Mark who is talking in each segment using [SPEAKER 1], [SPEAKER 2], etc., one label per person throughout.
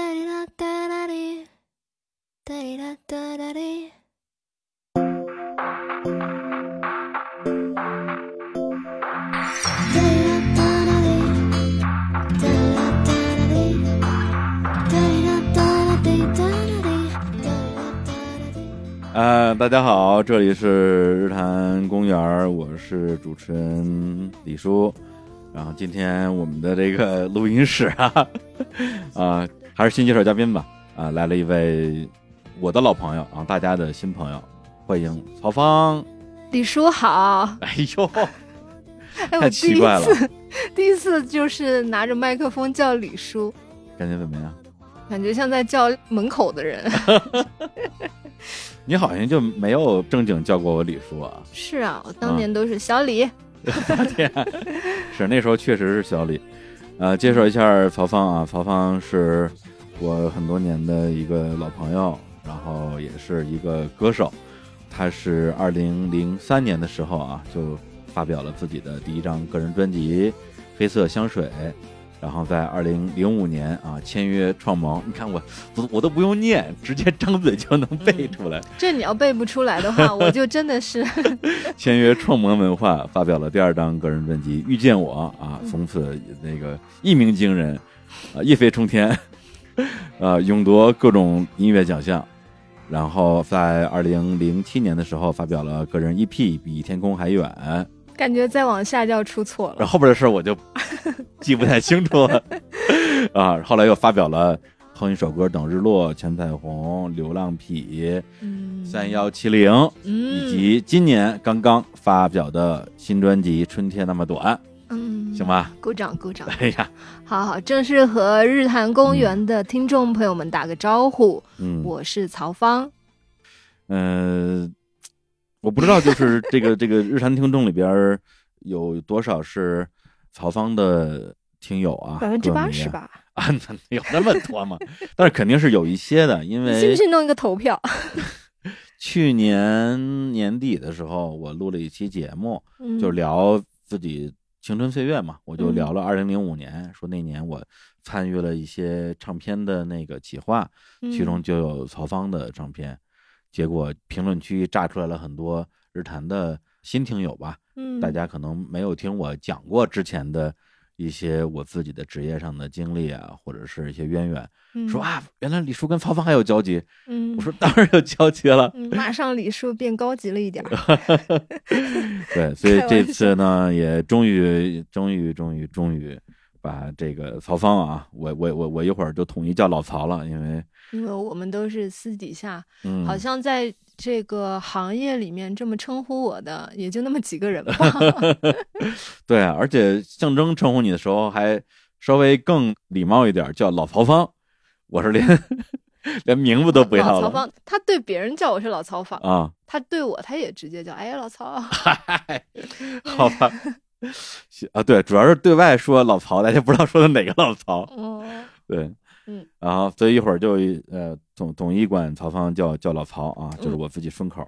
[SPEAKER 1] 哒哒啦哒啦哩，哒哒啦哒啦哩。
[SPEAKER 2] 呃，大家好，这里是日坛公园，我是主持人李叔。然后今天我们的这个录音室啊，啊、还是新介绍嘉宾吧。啊，来了一位我的老朋友啊，大家的新朋友，欢迎曹芳。
[SPEAKER 1] 李叔好，
[SPEAKER 2] 哎呦，
[SPEAKER 1] 哎，我
[SPEAKER 2] 太
[SPEAKER 1] 第一
[SPEAKER 2] 奇怪了
[SPEAKER 1] 次，第一次就是拿着麦克风叫李叔，
[SPEAKER 2] 感觉怎么样？
[SPEAKER 1] 感觉像在叫门口的人。
[SPEAKER 2] 你好像就没有正经叫过我李叔啊？
[SPEAKER 1] 是啊，我当年都是小李。
[SPEAKER 2] 天，是那时候确实是小李。呃，介绍一下曹芳啊，曹芳是我很多年的一个老朋友，然后也是一个歌手。他是二零零三年的时候啊，就发表了自己的第一张个人专辑《黑色香水》，然后在二零零五年啊签约创盟。你看我我我都不用念，直接张嘴就能背出来。
[SPEAKER 1] 这你要背不出来的话，我就真的是
[SPEAKER 2] 签约创盟文化，发表了第二张个人专辑《遇见我》啊，从此那个一鸣惊人，啊，一飞冲天，啊，勇夺各种音乐奖项。然后在二零零七年的时候，发表了个人 EP《比天空还远》。
[SPEAKER 1] 感觉再往下就要出错了。
[SPEAKER 2] 然后后边的事我就记不太清楚了 啊。后来又发表了《哼一首歌等日落》《全彩虹》《流浪痞》
[SPEAKER 1] 嗯
[SPEAKER 2] 三幺七零。
[SPEAKER 1] 嗯
[SPEAKER 2] 以及今年刚刚发表的新专辑《春天那么短》，
[SPEAKER 1] 嗯，
[SPEAKER 2] 行吧？
[SPEAKER 1] 鼓掌鼓掌。
[SPEAKER 2] 哎呀，
[SPEAKER 1] 好好，正式和日坛公园的听众朋友们打个招呼，
[SPEAKER 2] 嗯，
[SPEAKER 1] 我是曹芳。
[SPEAKER 2] 嗯、我不知道，就是这个这个日坛听众里边儿有多少是曹芳的听友啊？
[SPEAKER 1] 百分之？八十吧，
[SPEAKER 2] 啊，那有那么多吗？但是肯定是有一些的，因
[SPEAKER 1] 为信不弄一个投票？
[SPEAKER 2] 去年年底的时候，我录了一期节目，
[SPEAKER 1] 嗯
[SPEAKER 2] 就聊自己青春岁月嘛，我就
[SPEAKER 1] 嗯
[SPEAKER 2] 聊了二零零五年，说那年我参与了一些唱片的那个企划，其中就有曹芳的唱片，结果评论区炸出来了很多日坛的新听友吧，
[SPEAKER 1] 嗯，
[SPEAKER 2] 大家可能没有听我讲过之前的一些我自己的职业上的经历啊，或者是一些渊源，
[SPEAKER 1] 嗯
[SPEAKER 2] 说，啊，原来李叔跟曹芳还有交集，
[SPEAKER 1] 嗯，
[SPEAKER 2] 我说当然有交集了。
[SPEAKER 1] 嗯，马上李叔变高级了一点儿。
[SPEAKER 2] 对，所以这次呢，也终于、终于、终于、终于把这个曹芳啊，我、我、我、我一会儿就统一叫老曹了，因为
[SPEAKER 1] 因为我们都是私底下，
[SPEAKER 2] 嗯，
[SPEAKER 1] 好像在这个行业里面这么称呼我的，也就那么几个人吧。
[SPEAKER 2] 对啊，而且象征称呼你的时候还稍微更礼貌一点，叫老曹芳，我是连连名字都不要了
[SPEAKER 1] 老曹芳，他对别人叫我是老曹芳，
[SPEAKER 2] 啊，
[SPEAKER 1] 他对我他也直接叫哎呀老曹。
[SPEAKER 2] 嗨，好吧。啊，对，主要是对外说老曹，大家不知道说的哪个老曹。
[SPEAKER 1] 哦，
[SPEAKER 2] 对，
[SPEAKER 1] 嗯，
[SPEAKER 2] 然后所以一会儿就呃统统一管曹芳叫叫老曹啊，就是
[SPEAKER 1] 嗯
[SPEAKER 2] 我自己顺口。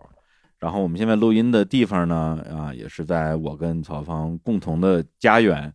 [SPEAKER 2] 然后我们现在录音的地方呢，啊，也是在我跟曹芳共同的家园，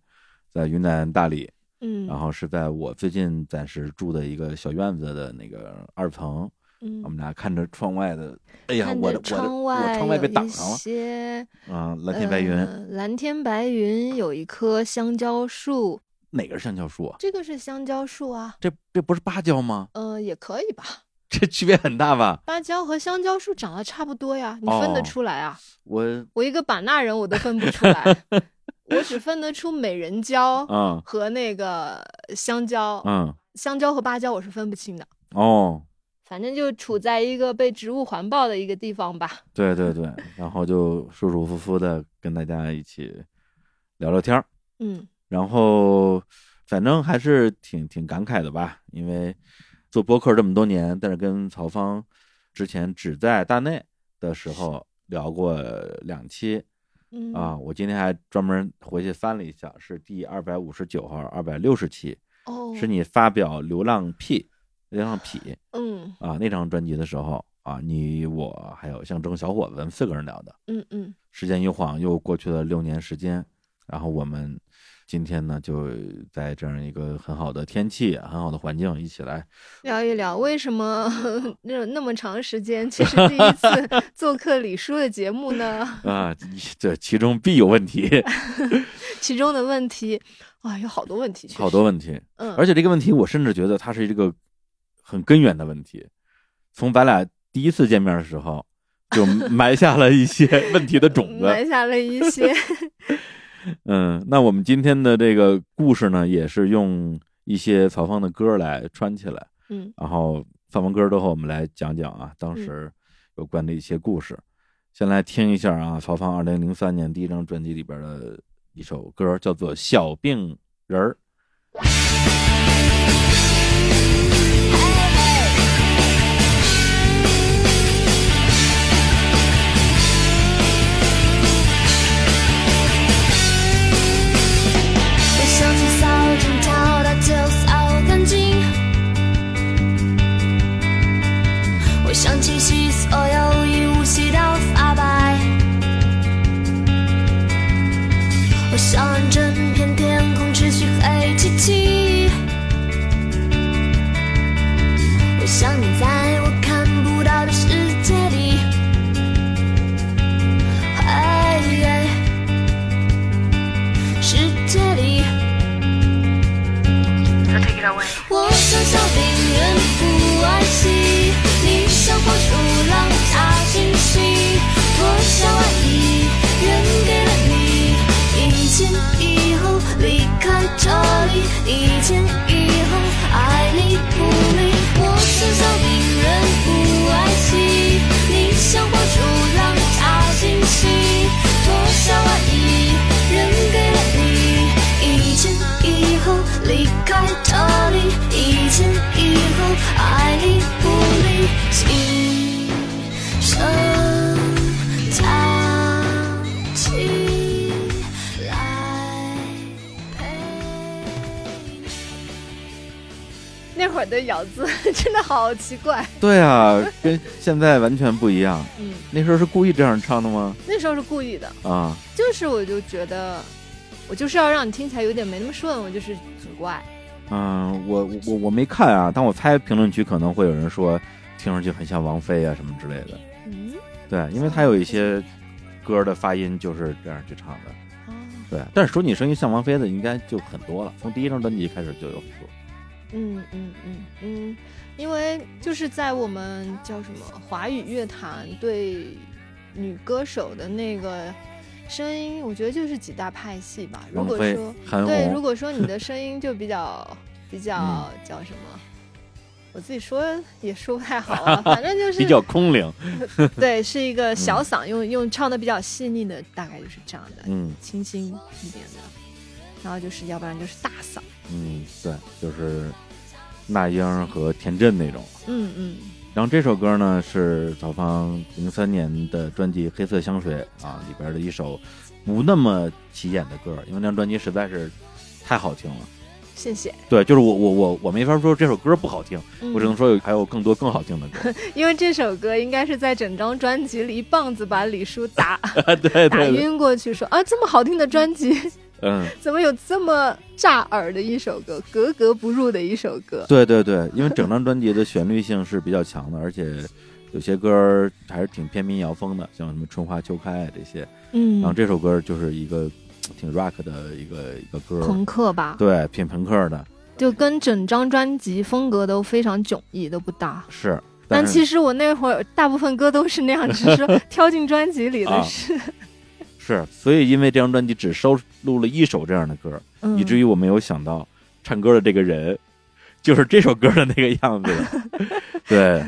[SPEAKER 2] 在云南大理，
[SPEAKER 1] 嗯，
[SPEAKER 2] 然后是在我最近暂时住的一个小院子的那个二层，
[SPEAKER 1] 嗯。
[SPEAKER 2] 我们俩看着窗外的，哎呀，我的我的
[SPEAKER 1] 窗外
[SPEAKER 2] 窗外被挡上了
[SPEAKER 1] 些
[SPEAKER 2] 啊，蓝天白云，
[SPEAKER 1] 呃蓝天白云有一棵香蕉树，
[SPEAKER 2] 哪个是香蕉树啊？
[SPEAKER 1] 这个是香蕉树啊，
[SPEAKER 2] 这这不是芭蕉吗？
[SPEAKER 1] 呃，也可以吧。
[SPEAKER 2] 这区别很大吧？
[SPEAKER 1] 芭蕉和香蕉树长得差不多呀，你分得
[SPEAKER 2] 哦
[SPEAKER 1] 出来啊？
[SPEAKER 2] 我
[SPEAKER 1] 我一个版纳人我都分不出来，我只分得出美人蕉
[SPEAKER 2] 嗯
[SPEAKER 1] 和那个香蕉，
[SPEAKER 2] 嗯
[SPEAKER 1] 香蕉和芭蕉我是分不清的。
[SPEAKER 2] 哦，
[SPEAKER 1] 反正就处在一个被植物环抱的一个地方吧。
[SPEAKER 2] 对对对，然后就舒舒服服的跟大家一起聊聊天儿，
[SPEAKER 1] 嗯
[SPEAKER 2] 然后反正还是挺挺感慨的吧，因为做播客这么多年，但是跟曹芳之前只在大内的时候聊过两期
[SPEAKER 1] 嗯
[SPEAKER 2] 啊，我今天还专门回去翻了一下，是第二百五十九号、二百六十期，
[SPEAKER 1] 哦，
[SPEAKER 2] 是你发表《流浪屁》《流浪痞 》
[SPEAKER 1] 嗯
[SPEAKER 2] 啊那张专辑的时候啊，你我还有象征小伙子四个人聊的。
[SPEAKER 1] 嗯嗯
[SPEAKER 2] 时间一晃又过去了六年时间，然后我们今天呢，就在这样一个很好的天气、很好的环境，一起来
[SPEAKER 1] 聊一聊为什么 那那么长时间，其实第一次 做客李叔的节目呢？
[SPEAKER 2] 啊，这其中必有问题，
[SPEAKER 1] 其中的问题啊，有好多问题，
[SPEAKER 2] 好多问题。
[SPEAKER 1] 嗯，
[SPEAKER 2] 而且这个问题，我甚至觉得它是一个很根源的问题。从咱俩第一次见面的时候，就埋下了一些问题的种子，
[SPEAKER 1] 埋下了一些。
[SPEAKER 2] 嗯，那我们今天的这个故事呢，也是用一些曹芳的歌来串起来。
[SPEAKER 1] 嗯，
[SPEAKER 2] 然后放完歌之后，我们来讲讲啊，当时有关的一些故事。先来听一下啊，曹芳二零零三年第一张专辑里边的一首歌，叫做《小病人儿》。
[SPEAKER 3] 想清洗所有这里，一前一后爱你不离。我像小病人不爱惜，你像火树浪加惊喜，脱下外衣，
[SPEAKER 1] 那会儿的咬字 真的好奇怪。
[SPEAKER 2] 对啊，跟现在完全不一样。
[SPEAKER 1] 嗯，
[SPEAKER 2] 那时候是故意这样唱的吗？
[SPEAKER 1] 那时候是故意的，
[SPEAKER 2] 啊，
[SPEAKER 1] 就是我就觉得，我就是要让你听起来有点没那么顺，我就是很怪。
[SPEAKER 2] 嗯，我我我没看啊，但我猜评论区可能会有人说，听上去很像王菲啊什么之类的。
[SPEAKER 1] 嗯，
[SPEAKER 2] 对，因为他有一些歌的发音就是这样去唱的。
[SPEAKER 1] 哦，
[SPEAKER 2] 对，但是说你声音像王菲的，应该就很多了。从第一张专辑开始就有很多。
[SPEAKER 1] 嗯嗯嗯嗯，因为就是在我们叫什么华语乐坛对女歌手的那个声音，我觉得就是几大派系吧。如果说、对，如，果说你的声音就比较比较叫什么，我自己说也说不太好啊，反正就是
[SPEAKER 2] 比较空灵。
[SPEAKER 1] 对，是一个小嗓，用用唱的比较细腻的，大概就是这样的，
[SPEAKER 2] 嗯
[SPEAKER 1] 清新一点的。然后就是，要不然就是大嗓。
[SPEAKER 2] 嗯，对，就是那英和田震那种。
[SPEAKER 1] 嗯嗯
[SPEAKER 2] 然后这首歌呢是曹芳零三年的专辑《黑色香水》啊里边的一首不那么起眼的歌，因为那张专辑实在是太好听了。
[SPEAKER 1] 谢谢。
[SPEAKER 2] 对，就是我我我我没法说这首歌不好听，
[SPEAKER 1] 嗯
[SPEAKER 2] 我只能说有还有更多更好听的歌。
[SPEAKER 1] 因为这首歌应该是在整张专辑里一棒子把李叔打打
[SPEAKER 2] 对对对，
[SPEAKER 1] 晕过去，说啊这么好听的专辑，
[SPEAKER 2] 嗯，
[SPEAKER 1] 怎么有这么炸耳的一首歌，格格不入的一首歌？
[SPEAKER 2] 对对对，因为整张专辑的旋律性是比较强的，而且有些歌还是挺偏民谣风的，像什么春花秋开啊这些。
[SPEAKER 1] 嗯
[SPEAKER 2] 然后这首歌就是一个挺 rock 的一个一个歌，
[SPEAKER 1] 朋克吧，
[SPEAKER 2] 对，偏朋克的，
[SPEAKER 1] 就跟整张专辑风格都非常迥异，都不搭。
[SPEAKER 2] 是。
[SPEAKER 1] 但
[SPEAKER 2] 是
[SPEAKER 1] 其实我那会儿大部分歌都是那样，只是说 挑进专辑里的
[SPEAKER 2] 啊
[SPEAKER 1] 是，
[SPEAKER 2] 所以因为这张专辑只收录了一首这样的歌，
[SPEAKER 1] 嗯
[SPEAKER 2] 以至于我没有想到唱歌的这个人就是这首歌的那个样子。对，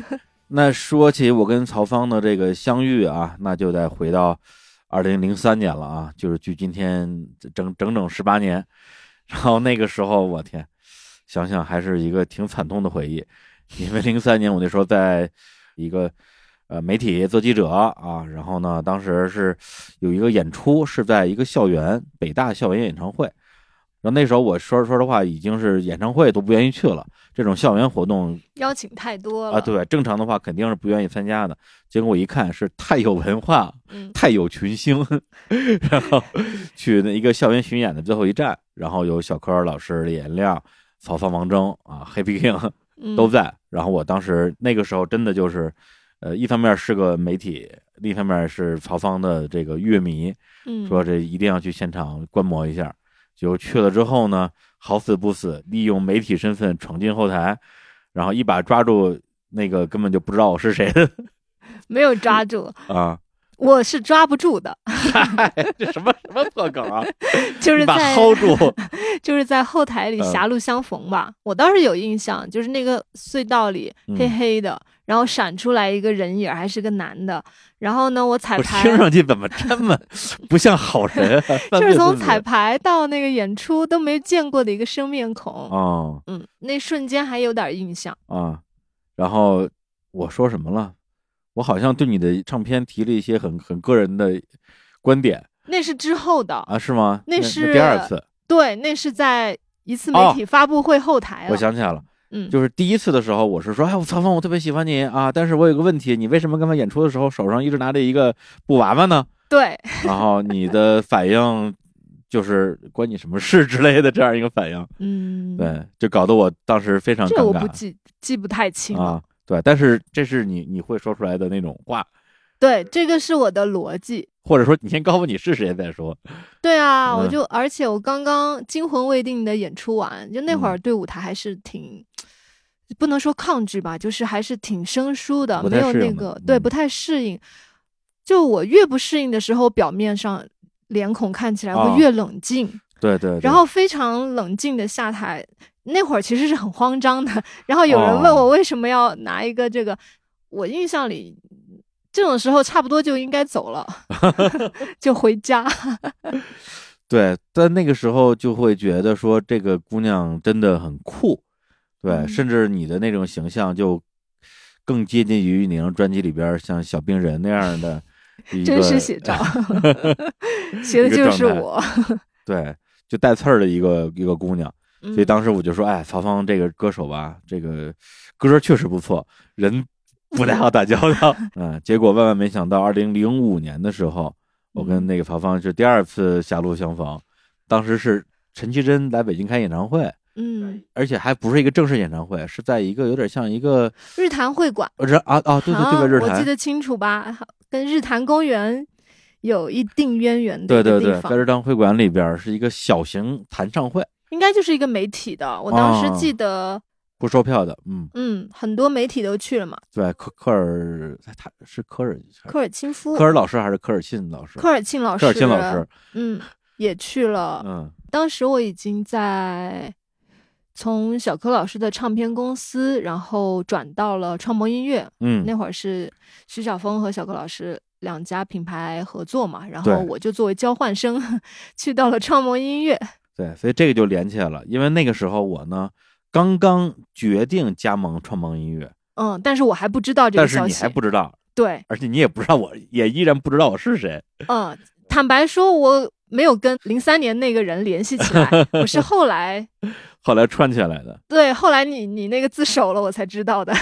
[SPEAKER 2] 那说起我跟曹芳的这个相遇啊，那就得回到二零零三年了啊，就是距今天整整整十八年。然后那个时候，我天，想想还是一个挺惨痛的回忆，因为零三年我那时候在一个呃媒体做记者啊，然后呢，当时是有一个演出是在一个校园，北大校园演唱会。然后那时候我说说实话，已经是演唱会都不愿意去了，这种校园活动
[SPEAKER 1] 邀请太多了
[SPEAKER 2] 啊，，对，正常的话肯定是不愿意参加的。结果我一看是太有文化，
[SPEAKER 1] 嗯
[SPEAKER 2] 太有群星，然后去那一个校园巡演的最后一站，然后有小柯老师、李延亮、曹芳、王铮啊，Happy King
[SPEAKER 1] 嗯
[SPEAKER 2] 都在。然后我当时那个时候真的就是，呃，一方面是个媒体，另一方面是曹芳的这个乐迷，
[SPEAKER 1] 嗯
[SPEAKER 2] 说这一定要去现场观摩一下。就去了之后呢，好死不死，利用媒体身份闯进后台，然后一把抓住那个根本就不知道我是谁的
[SPEAKER 1] 没有抓 住，
[SPEAKER 2] 啊，
[SPEAKER 1] 我是抓不住的，
[SPEAKER 2] 嗨，这什么什么破梗啊！
[SPEAKER 1] 就是在
[SPEAKER 2] 薅住，
[SPEAKER 1] 就是在后台里
[SPEAKER 2] 嗯
[SPEAKER 1] 狭路相逢吧。我倒是有印象，就是那个隧道里
[SPEAKER 2] 嗯
[SPEAKER 1] 黑黑的，然后闪出来一个人影，还是个男的。然后呢，我彩
[SPEAKER 2] 我
[SPEAKER 1] 排
[SPEAKER 2] 听上去怎么这么 不像好人啊？
[SPEAKER 1] 就是从彩
[SPEAKER 2] 排
[SPEAKER 1] 排到那个演出都没见过的一个生面孔。
[SPEAKER 2] 哦
[SPEAKER 1] 嗯，那瞬间还有点印象。
[SPEAKER 2] 啊，然后我说什么了？我好像对你的唱片提了一些很很个人的观点
[SPEAKER 1] 那是之后的，
[SPEAKER 2] 啊，是吗？那
[SPEAKER 1] 那是
[SPEAKER 2] 第二次，
[SPEAKER 1] 对，那是在一次
[SPEAKER 2] 哦
[SPEAKER 1] 媒体发布会后台了。
[SPEAKER 2] 我想起来了。
[SPEAKER 1] 嗯，
[SPEAKER 2] 就是第一次的时候，我是说，哎，我曹峰，我特别喜欢你啊，但是我有个问题，你为什么刚才演出的时候手上一直拿着一个布娃娃呢？
[SPEAKER 1] 对，
[SPEAKER 2] 然后你的反应就是关你什么事之类的这样一个反应，
[SPEAKER 1] 嗯，，
[SPEAKER 2] 对，就搞得我当时非常
[SPEAKER 1] 这
[SPEAKER 2] 尴尬这
[SPEAKER 1] 我不记记不太清了。
[SPEAKER 2] 啊。对，但是这是你你会说出来的那种话，
[SPEAKER 1] 对，这个是我的逻辑。
[SPEAKER 2] 或者说你先告诉你是谁再说。
[SPEAKER 1] 对啊，我
[SPEAKER 2] 嗯
[SPEAKER 1] 就而且我刚刚惊魂未定的演出完，就那会儿
[SPEAKER 2] 嗯
[SPEAKER 1] 对舞台还是挺。不能说抗拒吧，就是还是挺生疏的，
[SPEAKER 2] 不
[SPEAKER 1] 没有那个对，
[SPEAKER 2] 嗯
[SPEAKER 1] 不太适应。就我越不适应的时候，表面上脸孔看起来
[SPEAKER 2] 哦
[SPEAKER 1] 会越冷静，
[SPEAKER 2] 对对对
[SPEAKER 1] 然后非常冷静的下台。那会儿其实是很慌张的，然后有人问
[SPEAKER 2] 哦
[SPEAKER 1] 我为什么要拿一个这个，我印象里这种时候差不多就应该走了，就回家。
[SPEAKER 2] 对，但那个时候就会觉得说这个姑娘真的很酷，对，
[SPEAKER 1] 嗯
[SPEAKER 2] 甚至你的那种形象就更接近于你那张专辑里边像小病人那样的
[SPEAKER 1] 真实写照，写的就是我。
[SPEAKER 2] 对，就带刺儿的一个一个姑娘。所以
[SPEAKER 1] 嗯
[SPEAKER 2] 当时我就说，哎，曹芳这个歌手吧，这个歌确实不错，人不太好打交道。嗯，结果万万没想到，二零零五年的时候，我跟那个曹芳是第二次狭路相逢，当时是陈绮贞来北京开演唱会，
[SPEAKER 1] 嗯，
[SPEAKER 2] 而且还不是一个正式演唱会，是在一个有点像一个
[SPEAKER 1] 日坛会馆，
[SPEAKER 2] 呃这啊啊，对对对，
[SPEAKER 1] 啊
[SPEAKER 2] 日坛，
[SPEAKER 1] 我记得清楚吧？跟日坛公园有一定渊源的
[SPEAKER 2] 对对对，在日坛会馆里边是一个小型弹唱会，
[SPEAKER 1] 应该就是一个媒体的。我当
[SPEAKER 2] 哦
[SPEAKER 1] 时记得，
[SPEAKER 2] 不售票的，嗯，
[SPEAKER 1] 嗯，很多媒体都去了嘛。
[SPEAKER 2] 对，科科尔他是科尔
[SPEAKER 1] 科尔钦夫、
[SPEAKER 2] 科尔老师还是科尔沁老师？
[SPEAKER 1] 科尔沁老师，
[SPEAKER 2] 科尔沁老师，
[SPEAKER 1] 嗯，也去了。
[SPEAKER 2] 嗯
[SPEAKER 1] 当时我已经在从小柯老师的唱片公司，然后转到了创梦音乐。
[SPEAKER 2] 嗯，
[SPEAKER 1] 那会儿是徐晓峰和小柯老师两家品牌合作嘛，然后我就作为交换生 去到了创梦音乐。
[SPEAKER 2] 对，所以这个就连起来了，因为那个时候我呢刚刚决定加盟创梦音乐，
[SPEAKER 1] 嗯，但是我还不知道这个消息。
[SPEAKER 2] 但是你还不知道，
[SPEAKER 1] 对，
[SPEAKER 2] 而且你也不知道我，也依然不知道我是谁。
[SPEAKER 1] 嗯，坦白说，我没有跟零三年那个人联系起来，我是 后来
[SPEAKER 2] 后来串起来的，
[SPEAKER 1] 对后来你你那个自首了，我才知道的。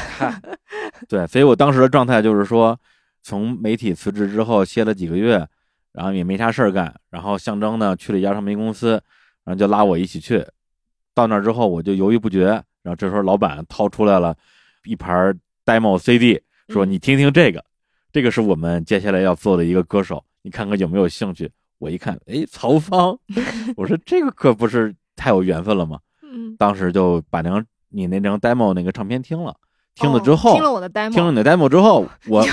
[SPEAKER 2] 对，所以我当时的状态就是说，从媒体辞职之后歇了几个月，然后也没啥事儿干，然后象征呢去了一家唱片公司，然后就拉我一起去，到那儿之后我就犹豫不决，然后这时候老板掏出来了一盘 demo CD，说
[SPEAKER 1] 嗯。
[SPEAKER 2] 你听听这个，这个是我们接下来要做的一个歌手，你看看有没有兴趣。我一看，哎，曹芳，我说这个可不是太有缘分了吗？
[SPEAKER 1] 嗯，
[SPEAKER 2] 当时就把那张你那张 demo 那个唱片听了，听了之
[SPEAKER 1] 哦
[SPEAKER 2] 后，
[SPEAKER 1] 听了我的 demo，
[SPEAKER 2] 听了你的 demo 之后，我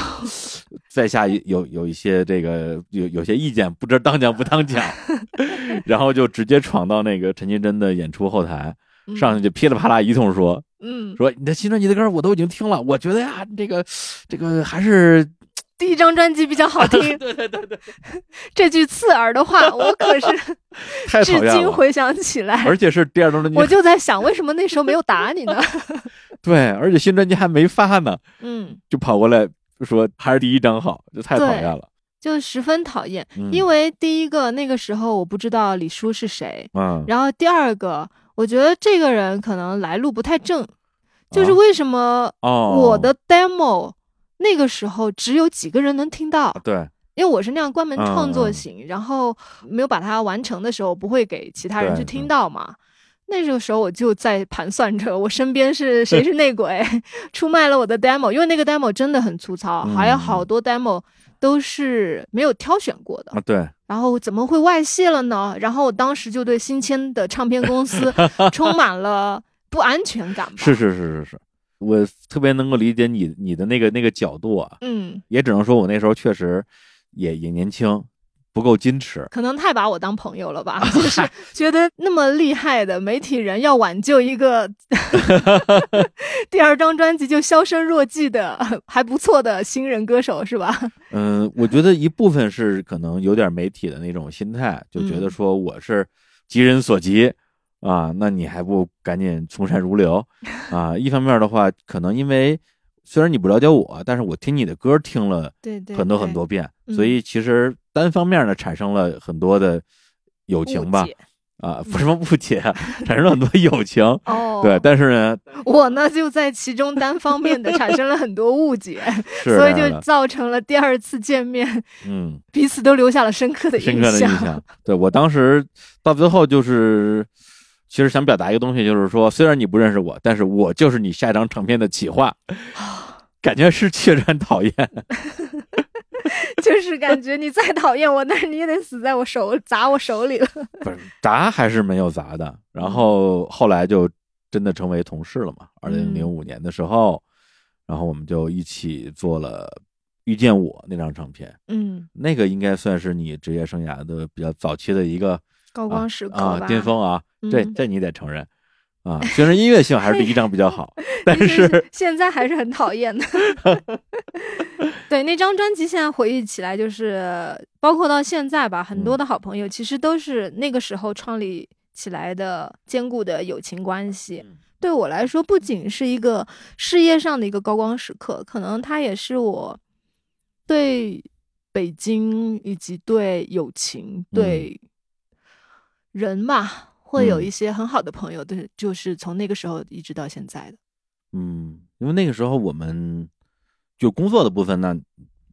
[SPEAKER 2] 在下有有一些这个有有些意见，不知当讲不当讲，然后就直接闯到那个陈绮贞的演出后台，
[SPEAKER 1] 嗯
[SPEAKER 2] 上去就噼里啪啦一通说
[SPEAKER 1] 嗯，
[SPEAKER 2] 说你的新专辑的歌我都已经听了，我觉得呀，这个这个还是
[SPEAKER 1] 第一张专辑比较好听。
[SPEAKER 2] 对对对对，
[SPEAKER 1] 这句刺耳的话，我可是至，今回想起来，
[SPEAKER 2] 而且是第二张专辑
[SPEAKER 1] 我，就在想，为什么那时候没有打你呢？
[SPEAKER 2] 对，而且新专辑还没发呢，
[SPEAKER 1] 嗯，
[SPEAKER 2] 就跑过来说还是第一张好，就太讨厌了，
[SPEAKER 1] 就十分讨厌，
[SPEAKER 2] 嗯
[SPEAKER 1] 因为第一个那个时候我不知道李叔是谁，
[SPEAKER 2] 嗯，
[SPEAKER 1] 然后第二个，我觉得这个人可能来路不太正，就是
[SPEAKER 2] 啊
[SPEAKER 1] 为什么
[SPEAKER 2] 哦，
[SPEAKER 1] 我的 demo 那个时候只有几个人能听到，
[SPEAKER 2] 对
[SPEAKER 1] 因为我是那样关门创作型，然后没有把它完成的时候，不会给其他人去听到嘛。那个时候我就在盘算着，我身边是 谁是内鬼，出卖了我的 demo，因为那个 demo 真的很粗糙，还有
[SPEAKER 2] 嗯
[SPEAKER 1] 好多 demo 都是没有挑选过的。
[SPEAKER 2] 啊，对，
[SPEAKER 1] 然后怎么会外泄了呢？然后我当时就对新签的唱片公司 充满了不安全感吧。
[SPEAKER 2] 是，是是是是，我特别能够理解你你的那个那个角度啊，
[SPEAKER 1] 嗯，
[SPEAKER 2] 也只能说我那时候确实也也年轻，不够矜持。
[SPEAKER 1] 可能太把我当朋友了吧，就是觉得那么厉害的媒体人要挽救一个 第二张专辑就销声若迹的还不错的新人歌手是吧？
[SPEAKER 2] 嗯，我觉得一部分是可能有点媒体的那种心态，就觉得
[SPEAKER 1] 嗯
[SPEAKER 2] 说我是急人所急啊，那你还不赶紧从善如流啊？一方面的话，可能因为虽然你不了解我，但是我听你的歌听了很多很多遍，
[SPEAKER 1] 嗯
[SPEAKER 2] 所以其实单方面的产生了很多的友情吧，啊，不是什么误解，产生了很多友情。
[SPEAKER 1] 哦，
[SPEAKER 2] 对，但是呢，
[SPEAKER 1] 我呢就在其中单方面的产生了很多误解，
[SPEAKER 2] 是
[SPEAKER 1] 所以就造成了第二次见面
[SPEAKER 2] 嗯，
[SPEAKER 1] 彼此都留下了深刻的印象
[SPEAKER 2] 深刻的印象。对我当时到最后就是，其实想表达一个东西，就是说，虽然你不认识我，但是我就是你下一张唱片的企划，感觉是确实很讨厌。
[SPEAKER 1] 就是感觉你再讨厌我，但是你也得死在我手砸我手里了。
[SPEAKER 2] 不是砸还是没有砸的，然后后来就真的成为同事了嘛。二零零五年的时候，然后我们就一起做了《遇见我》那张唱片，
[SPEAKER 1] 嗯，
[SPEAKER 2] 那个应该算是你职业生涯的比较早期的一个
[SPEAKER 1] 高光时刻
[SPEAKER 2] 啊
[SPEAKER 1] 吧，
[SPEAKER 2] 巅峰啊，这
[SPEAKER 1] 嗯
[SPEAKER 2] 这你得承认啊。虽然音乐性还是第一张比较好，但
[SPEAKER 1] 但
[SPEAKER 2] 是
[SPEAKER 1] 现在还是很讨厌的。对那张专辑，现在回忆起来，就是包括到现在吧，很
[SPEAKER 2] 嗯
[SPEAKER 1] 多的好朋友其实都是那个时候创立起来的坚固的友情关系。
[SPEAKER 2] 嗯
[SPEAKER 1] 对我来说，不仅是一个事业上的一个高光时刻，可能它也是我对北京以及对友情、对人嘛，会有
[SPEAKER 2] 嗯
[SPEAKER 1] 一些很好的朋友，对，就是从那个时候一直到现在的。
[SPEAKER 2] 嗯，因为那个时候我们就工作的部分呢，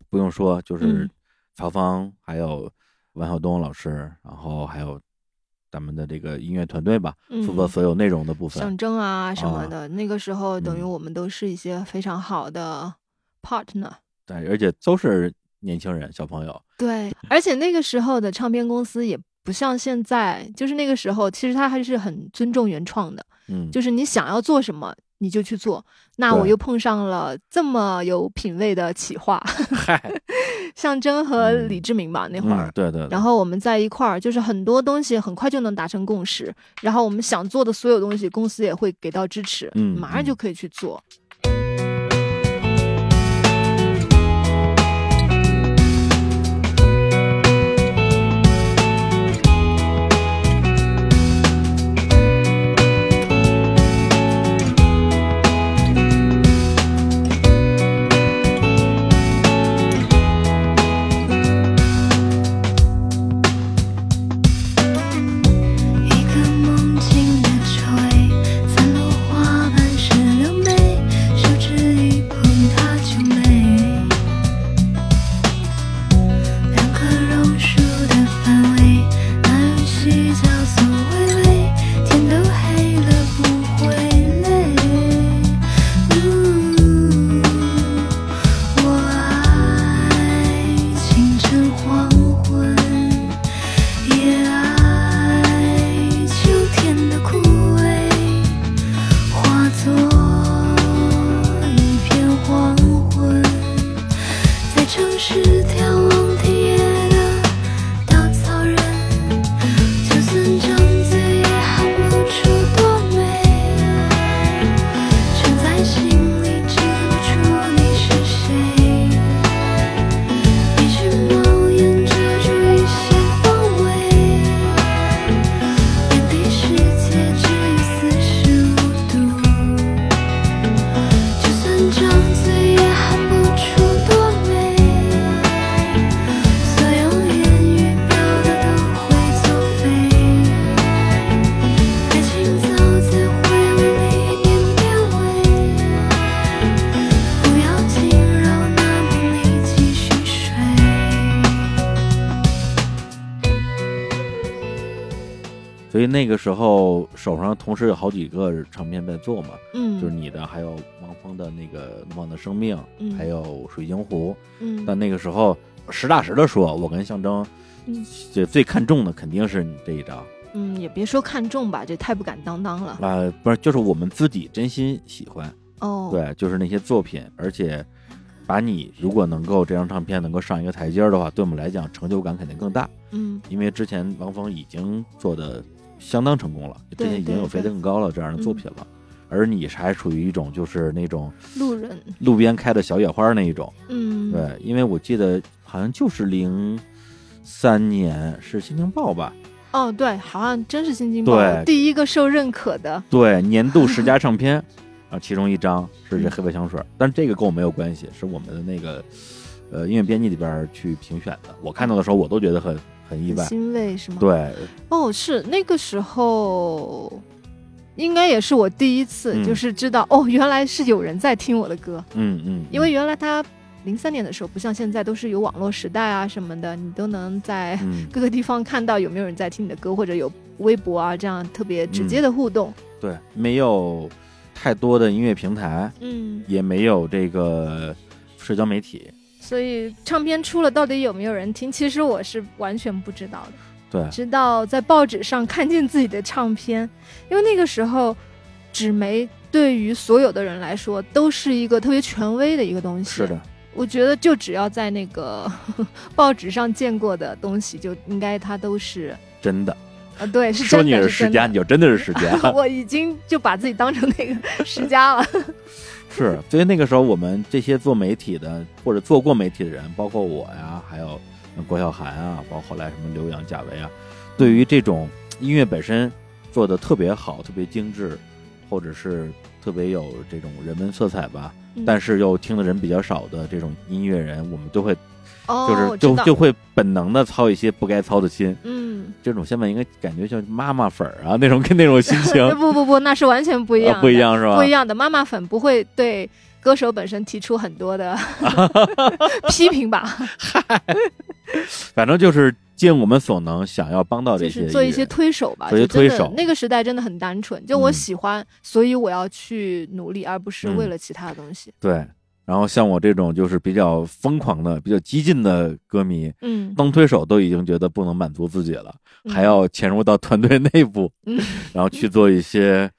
[SPEAKER 2] 不用说，就是
[SPEAKER 1] 嗯
[SPEAKER 2] 曹芳还有王晓东老师，然后还有咱们的这个音乐团队吧，负责
[SPEAKER 1] 嗯
[SPEAKER 2] 所有内容的部分
[SPEAKER 1] 象。征啊什么
[SPEAKER 2] 啊
[SPEAKER 1] 的，那个时候等于
[SPEAKER 2] 嗯
[SPEAKER 1] 我们都是一些非常好的 partner。
[SPEAKER 2] 对，而且都是年轻人、小朋友。
[SPEAKER 1] 对，而且那个时候的唱片公司也不像现在，就是那个时候其实他还是很尊重原创的，
[SPEAKER 2] 嗯，
[SPEAKER 1] 就是你想要做什么你就去做。那我又碰上了这么有品位的企划，
[SPEAKER 2] 嗨，
[SPEAKER 1] 象征和
[SPEAKER 2] 嗯
[SPEAKER 1] 李志明吧那会儿。
[SPEAKER 2] 嗯，对对。对
[SPEAKER 1] 然后我们在一块儿，就是很多东西很快就能达成共识，然后我们想做的所有东西，公司也会给到支持，
[SPEAKER 2] 嗯嗯
[SPEAKER 1] 马上就可以去做。
[SPEAKER 4] 一
[SPEAKER 2] 同时有好几个唱片在做嘛，
[SPEAKER 1] 嗯，
[SPEAKER 2] 就是你的，还有汪峰的那个《难忘的生命》，
[SPEAKER 1] 嗯
[SPEAKER 2] 还有《水晶湖》。
[SPEAKER 1] 嗯。
[SPEAKER 2] 但那个时候实打实的说，我跟象征
[SPEAKER 1] 嗯。
[SPEAKER 2] 这最看重的肯定是你这一张。
[SPEAKER 1] 嗯，也别说看重吧，这太不敢当当了。
[SPEAKER 2] 啊、不是，就是我们自己真心喜欢，
[SPEAKER 1] 哦，，
[SPEAKER 2] 对，就是那些作品，而且把你如果能够这张唱片能够上一个台阶的话，对我们来讲成就感肯定更大，
[SPEAKER 1] 嗯。
[SPEAKER 2] 因为之前王峰已经做的相当成功了，之
[SPEAKER 1] 对
[SPEAKER 2] 前已经有飞得更高了这样的作品了。而你是还属于一种就是那种
[SPEAKER 1] 路人，
[SPEAKER 2] 路边开的小野花那一种，
[SPEAKER 1] 嗯，，
[SPEAKER 2] 对，因为我记得好像就是零三年是《新京报》吧，
[SPEAKER 1] 哦，对，好像真是新京报第一个受认可的。
[SPEAKER 2] 对，年度十佳唱片，啊，其中一张是这
[SPEAKER 1] 嗯
[SPEAKER 2] 黑白香水，但这个跟我没有关系，是我们的那个呃音乐编辑里边去评选的。我看到的时候，我都觉得很很意外。
[SPEAKER 1] 欣慰是吗？，
[SPEAKER 2] 对，
[SPEAKER 1] 哦，是那个时候，应该也是我第一次，
[SPEAKER 2] 嗯
[SPEAKER 1] 就是知道、哦，原来是有人在听我的歌，
[SPEAKER 2] 嗯嗯，
[SPEAKER 1] 因为原来他零三年的时候，不像现在都是有网络时代啊什么的，你都能在
[SPEAKER 2] 嗯
[SPEAKER 1] 各个地方看到有没有人在听你的歌，或者有微博啊这样特别直接的互动。
[SPEAKER 2] 对，没有太多的音乐平台，
[SPEAKER 1] 嗯，
[SPEAKER 2] 也没有这个社交媒体。
[SPEAKER 1] 所以唱片出了到底有没有人听，其实我是完全不知道的。
[SPEAKER 2] 对，
[SPEAKER 1] 直到在报纸上看见自己的唱片，因为那个时候纸媒对于所有的人来说都是一个特别权威的一个东西。
[SPEAKER 2] 是的，，
[SPEAKER 1] 我觉得就只要在那个 报纸上见过的东西，就应该它都是
[SPEAKER 2] 真的。
[SPEAKER 1] 啊，对，是
[SPEAKER 2] 说你是十佳，你就真的是十佳。
[SPEAKER 1] 我已经就把自己当成那个 十佳了。
[SPEAKER 2] 是，所以那个时候我们这些做媒体的或者做过媒体的人，包括我呀，还有像郭晓涵啊，包括后来什么刘洋、贾维啊，对于这种音乐本身做的特别好、特别精致，或者是特别有这种人文色彩吧，
[SPEAKER 1] 嗯
[SPEAKER 2] 但是又听的人比较少的这种音乐人，我们都会
[SPEAKER 1] 哦，
[SPEAKER 2] 就是、就就会本能的操一些不该操的心。
[SPEAKER 1] 嗯，
[SPEAKER 2] 这种现在应该感觉像妈妈粉儿啊那种跟那种心情，
[SPEAKER 1] 不不不，那是完全不一样
[SPEAKER 2] 啊、不一样是吧？
[SPEAKER 1] 不一样的。妈妈粉不会对歌手本身提出很多的 批评吧？
[SPEAKER 2] 嗨反正就是尽我们所能，想要帮到这些
[SPEAKER 1] 做一些推手吧，
[SPEAKER 2] 做一些推手
[SPEAKER 1] 那个时代真的很单纯，就我
[SPEAKER 2] 嗯
[SPEAKER 1] 喜欢，所以我要去努力，而不是
[SPEAKER 2] 嗯
[SPEAKER 1] 为了其他的东西。
[SPEAKER 2] 对。然后像我这种就是比较疯狂的、比较激进的歌迷，
[SPEAKER 1] 嗯，
[SPEAKER 2] 当推手都已经觉得不能满足自己了，
[SPEAKER 1] 嗯。
[SPEAKER 2] 还要潜入到团队内部，
[SPEAKER 1] 嗯。
[SPEAKER 2] 然后去做一些，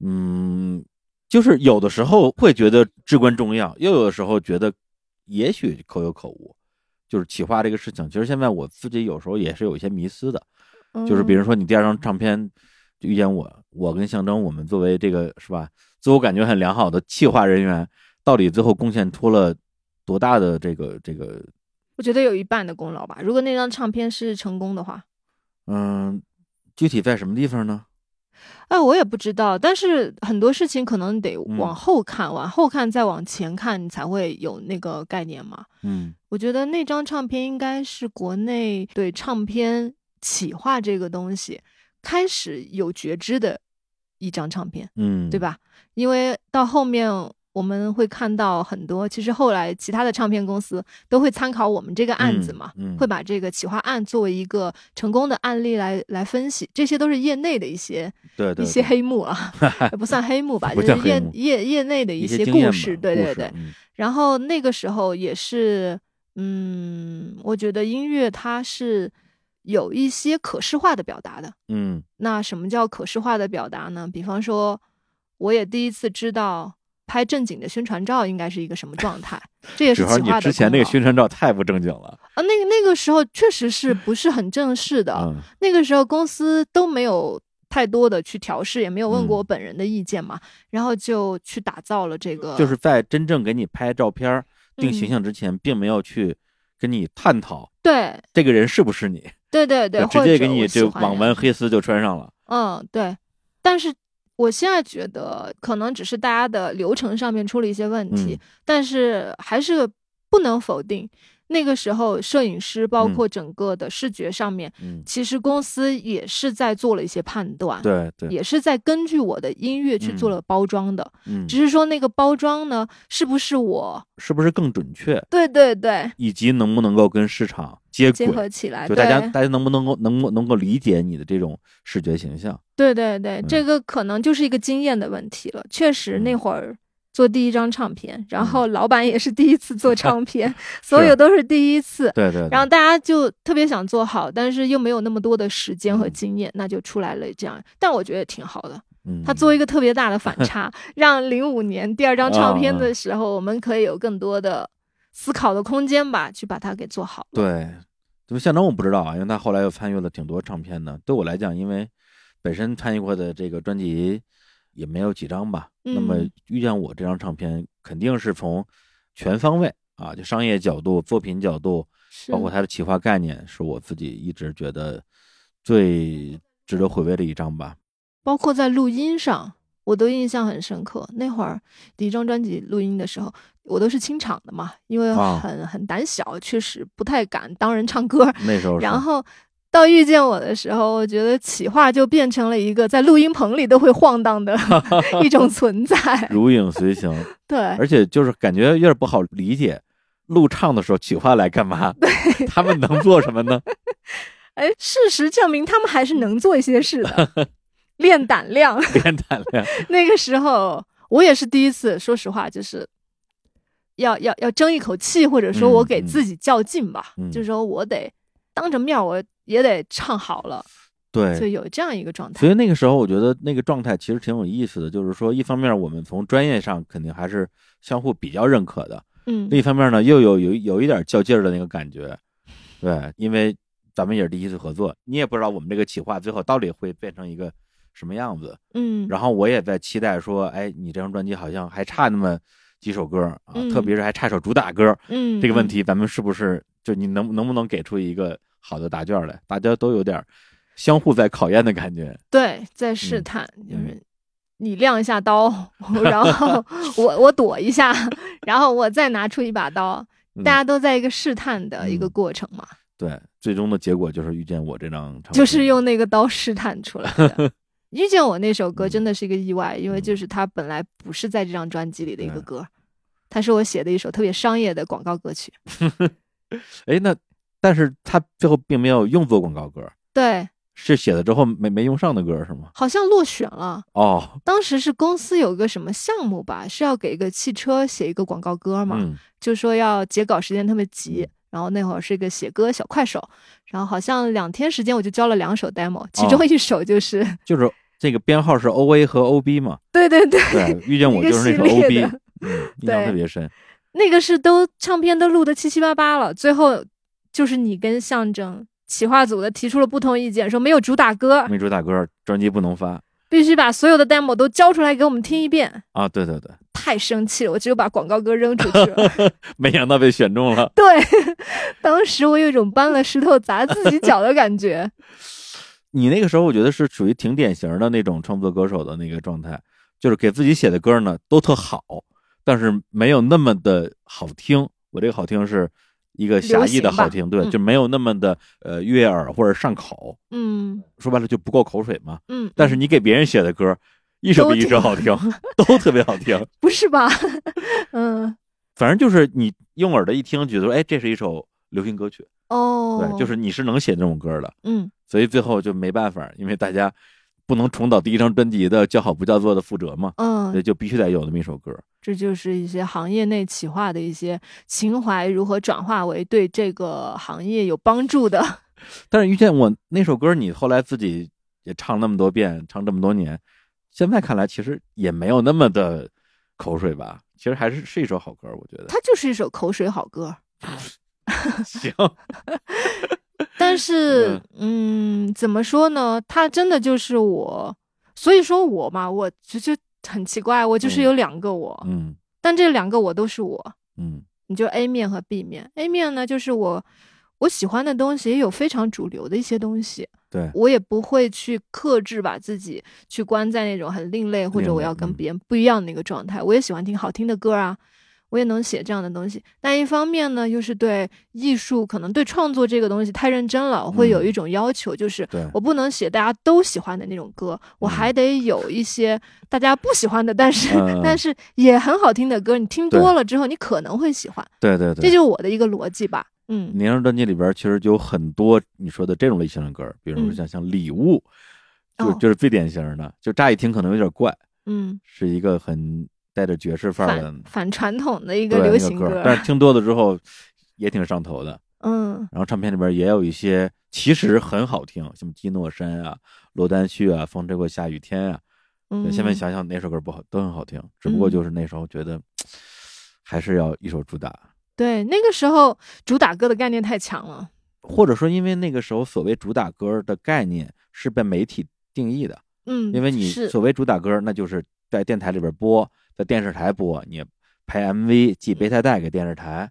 [SPEAKER 2] 嗯，就是有的时候会觉得至关重要，又有的时候觉得也许可有可无。就是企划这个事情，其实现在我自己有时候也是有一些迷思的，就是比如
[SPEAKER 1] 嗯。
[SPEAKER 2] 说你第二张唱片就遇见我，我跟象征，我们作为这个是吧，自我感觉很良好的企划人员，到底最后贡献出了多大的这个这个，
[SPEAKER 1] 我觉得有一半的功劳吧。如果那张唱片是成功的话，
[SPEAKER 2] 嗯，具体在什么地方呢？
[SPEAKER 1] 哎，我也不知道，但是很多事情可能得
[SPEAKER 2] 嗯
[SPEAKER 1] 往后看，往后看再往前看，你才会有那个概念嘛。
[SPEAKER 2] 嗯
[SPEAKER 1] 我觉得那张唱片应该是国内对唱片企划这个东西开始有觉知的一张唱片，
[SPEAKER 2] 嗯，
[SPEAKER 1] 对？吧？因为到后面我们会看到很多，其实后来其他的唱片公司都会参考我们这个案子嘛，
[SPEAKER 2] 嗯嗯
[SPEAKER 1] 会把这个企划案作为一个成功的案例来来分析，这些都是业内的一些
[SPEAKER 2] 对对，
[SPEAKER 1] 一些黑幕啊，不算黑幕吧，
[SPEAKER 2] 不
[SPEAKER 1] 就是业业业内的
[SPEAKER 2] 一
[SPEAKER 1] 些故事，对对对。
[SPEAKER 2] 嗯
[SPEAKER 1] 然后那个时候也是，嗯，我觉得音乐它是有一些可视化的表达的。
[SPEAKER 2] 嗯
[SPEAKER 1] 那什么叫可视化的表达呢？比方说，我也第一次知道拍正经的宣传照应该是一个什么状态，这也
[SPEAKER 2] 主
[SPEAKER 1] 是企划的
[SPEAKER 2] 要你之前那个宣传照太不正经了，
[SPEAKER 1] 啊，那个那个时候确实是不是很正式的，
[SPEAKER 2] 嗯
[SPEAKER 1] 那个时候公司都没有太多的去调试，也没有问
[SPEAKER 2] 嗯
[SPEAKER 1] 过我本人的意见嘛，然后就去打造了这个，
[SPEAKER 2] 就是在真正给你拍照片定形
[SPEAKER 1] 嗯
[SPEAKER 2] 象之前，并没有去跟你探讨
[SPEAKER 1] 对
[SPEAKER 2] 这个人是不是你，
[SPEAKER 1] 对对对，
[SPEAKER 2] 直接给你就网纹黑丝就穿上了。
[SPEAKER 1] 嗯，对。但是我现在觉得，可能只是大家的流程上面出了一些问题，
[SPEAKER 2] 嗯。
[SPEAKER 1] 但是还是不能否定，那个时候摄影师包
[SPEAKER 2] 嗯
[SPEAKER 1] 括整个的视觉上面，
[SPEAKER 2] 嗯，
[SPEAKER 1] 其实公司也是在做了一些判断，
[SPEAKER 2] 对对，
[SPEAKER 1] 也是在根据我的音乐去做
[SPEAKER 2] 嗯
[SPEAKER 1] 了包装的。
[SPEAKER 2] 嗯，
[SPEAKER 1] 只是说那个包装呢，是不是我？
[SPEAKER 2] 是不是更准确，
[SPEAKER 1] 对对对，
[SPEAKER 2] 以及能不能够跟市场接
[SPEAKER 1] 结？合起来，
[SPEAKER 2] 就大家大家能不能够能够能够理解你的这种视觉形象？
[SPEAKER 1] 对对对，
[SPEAKER 2] 嗯
[SPEAKER 1] 这个可能就是一个经验的问题了。确实
[SPEAKER 2] 嗯
[SPEAKER 1] 那会儿做第一张唱片，然
[SPEAKER 2] 嗯
[SPEAKER 1] 后老板也是第一次做唱片，所有都是第一次。
[SPEAKER 2] 对对，对
[SPEAKER 1] 然后大家就特别想做好，但是又没有那么多的时间和
[SPEAKER 2] 嗯
[SPEAKER 1] 经验，那就出来了这样。但我觉得挺好的，
[SPEAKER 2] 嗯
[SPEAKER 1] 他做一个特别大的反差，让零五年第二张唱片
[SPEAKER 2] 啊
[SPEAKER 1] 的时候，我们可以有更多的思考的空间吧，去把它给做好。
[SPEAKER 2] 对，就象征我不知道啊，因为他后来又参与了挺多唱片的。对我来讲，因为本身参与过的这个专辑也没有几张吧，那么
[SPEAKER 1] 嗯
[SPEAKER 2] 遇见我这张唱片，肯定是从全方位啊，就商业角度、作品角度，包括它的企划概念，是我自己一直觉得最值得回味的一张吧。
[SPEAKER 1] 包括在录音上，我都印象很深刻。那会儿第一张专辑录音的时候，我都是清场的嘛，因为
[SPEAKER 2] 啊
[SPEAKER 1] 很、很胆小，确实不太敢当人唱歌。
[SPEAKER 2] 那时候，
[SPEAKER 1] 然后到遇见我的时候，我觉得企划就变成了一个在录音棚里都会晃荡的 一种存在。
[SPEAKER 2] 如影随形，
[SPEAKER 1] 对，
[SPEAKER 2] 而且就是感觉有点不好理解。录唱的时候，企划来干嘛？对他们能做什么呢？
[SPEAKER 1] 哎，事实证明他们还是能做一些事的，练胆量。
[SPEAKER 2] 练胆量。
[SPEAKER 1] 那个时候我也是第一次，说实话，就是要要要争一口气，或者说我给自己较劲吧，
[SPEAKER 2] 嗯
[SPEAKER 1] 就是说我得当着面我也得唱好了，所
[SPEAKER 2] 对，
[SPEAKER 1] 就有这样一个状态。
[SPEAKER 2] 所以那个时候我觉得那个状态其实挺有意思的，就是说，一方面我们从专业上肯定还是相互比较认可的，
[SPEAKER 1] 嗯
[SPEAKER 2] 另一方面呢，又有有有一点较劲儿的那个感觉。对，因为咱们也是第一次合作，你也不知道我们这个企划最后到底会变成一个什么样子。
[SPEAKER 1] 嗯，
[SPEAKER 2] 然后我也在期待说，哎，你这张专辑好像还差那么几首歌啊，
[SPEAKER 1] 嗯
[SPEAKER 2] 特别是还差首主打歌，
[SPEAKER 1] 嗯嗯
[SPEAKER 2] 这个问题咱们是不是就你能能不能给出一个好的答卷来？大家都有点相互在考验的感觉。
[SPEAKER 1] 对，在试
[SPEAKER 2] 嗯
[SPEAKER 1] 探，就
[SPEAKER 2] 嗯
[SPEAKER 1] 是你亮一下刀，然后 我我躲一下，然后我再拿出一把刀，
[SPEAKER 2] 嗯
[SPEAKER 1] 大家都在一个试探的一个
[SPEAKER 2] 嗯
[SPEAKER 1] 过程嘛，
[SPEAKER 2] 对，最终的结果就是遇见我这张，
[SPEAKER 1] 就是用那个刀试探出来的。遇见我那首歌
[SPEAKER 2] 嗯
[SPEAKER 1] 真的是一个意外，因为
[SPEAKER 2] 嗯
[SPEAKER 1] 就是它本来不是在这张专辑里的一个
[SPEAKER 2] 对
[SPEAKER 1] 歌，它是我写的一首特别商业的广告歌曲。
[SPEAKER 2] 哎，那但是他最后并没有用作广告歌，
[SPEAKER 1] 对，
[SPEAKER 2] 是写了之后没没用上的歌是吗？
[SPEAKER 1] 好像落选了。
[SPEAKER 2] 哦，
[SPEAKER 1] 当时是公司有一个什么项目吧，是要给一个汽车写一个广告歌嘛，
[SPEAKER 2] 嗯
[SPEAKER 1] 就说要截稿时间特别急。然后那会儿是一个写歌小快手，然后好像两天时间我就交了两首 demo，其
[SPEAKER 2] 哦
[SPEAKER 1] 中一首就是、
[SPEAKER 2] 就是这个编号是 O A 和 O B 嘛？
[SPEAKER 1] 对对对，
[SPEAKER 2] 对，遇见我就是那首 O B，嗯，印象特别深。
[SPEAKER 1] 那个是都唱片都录的七七八八了，最后就是你跟象征企划组的提出了不同意见，说没有主打歌，
[SPEAKER 2] 没主打歌，专辑不能发
[SPEAKER 1] 必须把所有的 demo 都交出来给我们听一遍。
[SPEAKER 2] 啊！对对对，
[SPEAKER 1] 太生气了，我只有把广告歌扔出去了。
[SPEAKER 2] 没想到被选中了。
[SPEAKER 1] 对，当时我有一种搬了石头砸自己脚的感觉。
[SPEAKER 2] 你那个时候，我觉得是属于挺典型的那种创作歌手的那个状态，就是给自己写的歌呢都特好，但是没有那么的好听。我这个好听是一个狭义的好听，对，就没有那么的呃悦耳或者上口。
[SPEAKER 1] 嗯
[SPEAKER 2] 说白了就不够口水嘛。
[SPEAKER 1] 嗯，
[SPEAKER 2] 但是你给别人写的歌，一首比一首好听，都特别好听。
[SPEAKER 1] 不是吧？嗯，
[SPEAKER 2] 反正就是你用耳朵一听，觉得哎，这是一首流行歌曲，
[SPEAKER 1] 哦，
[SPEAKER 2] 对，就是你是能写这种歌的，
[SPEAKER 1] 嗯
[SPEAKER 2] 所以最后就没办法，因为大家不能重蹈第一张专辑的叫好不叫座的覆辙嘛，所以
[SPEAKER 1] 嗯，
[SPEAKER 2] 就必须得有那么一首歌。
[SPEAKER 1] 这就是一些行业内企划的一些情怀如何转化为对这个行业有帮助的。
[SPEAKER 2] 但是遇见我那首歌，你后来自己也唱那么多遍，唱这么多年，现在看来其实也没有那么的口水吧？其实还是是一首好歌，我觉得。
[SPEAKER 1] 它就是一首口水好歌，
[SPEAKER 2] 行，
[SPEAKER 1] 但是嗯，怎么说呢？他真的就是我，所以说我嘛，我就就很奇怪，我就是
[SPEAKER 2] 嗯
[SPEAKER 1] 有两个我，
[SPEAKER 2] 嗯
[SPEAKER 1] 但这两个我都是我。
[SPEAKER 2] 嗯
[SPEAKER 1] 你就 A 面和 B 面，A 面呢就是我我喜欢的东西，也有非常主流的一些东西，
[SPEAKER 2] 对，
[SPEAKER 1] 我也不会去克制把自己去关在那种很另类或者我要跟
[SPEAKER 2] 嗯
[SPEAKER 1] 别人不一样的一个状态。我也喜欢听好听的歌啊，我也能写这样的东西。但一方面呢，又是对艺术，可能对创作这个东西太认真了，我会有
[SPEAKER 2] 嗯
[SPEAKER 1] 一种要求，就是我不能写大家都喜欢的那种歌，我
[SPEAKER 2] 嗯
[SPEAKER 1] 还得有一些大家不喜欢的，但是、
[SPEAKER 2] 嗯
[SPEAKER 1] 但是也很好听的歌，你听多了之后，你可能会喜欢。
[SPEAKER 2] 对对对，
[SPEAKER 1] 这就是我的一个逻辑吧。嗯
[SPEAKER 2] 您张专辑里边其实就有很多你说的这种类型的歌，比如说
[SPEAKER 1] 嗯
[SPEAKER 2] 像像礼物，就
[SPEAKER 1] 哦
[SPEAKER 2] 就是最典型的，就乍一听可能有点怪，
[SPEAKER 1] 嗯，
[SPEAKER 2] 是一个很带着爵士范儿的
[SPEAKER 1] 反反传统的一个流行
[SPEAKER 2] 那个歌，但是听多了之后也挺上头的。
[SPEAKER 1] 嗯
[SPEAKER 2] 然后唱片里边也有一些其实很好听，什么基诺山啊、罗丹旭啊、风吹过下雨天啊。
[SPEAKER 1] 嗯，
[SPEAKER 2] 对现在想想哪首歌不好都很好听，只不过
[SPEAKER 1] 嗯
[SPEAKER 2] 就是那时候觉得还是要一首主打，
[SPEAKER 1] 对那个时候主打歌的概念太强了。
[SPEAKER 2] 或者说因为那个时候所谓主打歌的概念是被媒体定义的，
[SPEAKER 1] 嗯，
[SPEAKER 2] 因为你所谓主打歌，那就是在电台里边播，在电视台播，你拍 MV 寄备胎带给电视台。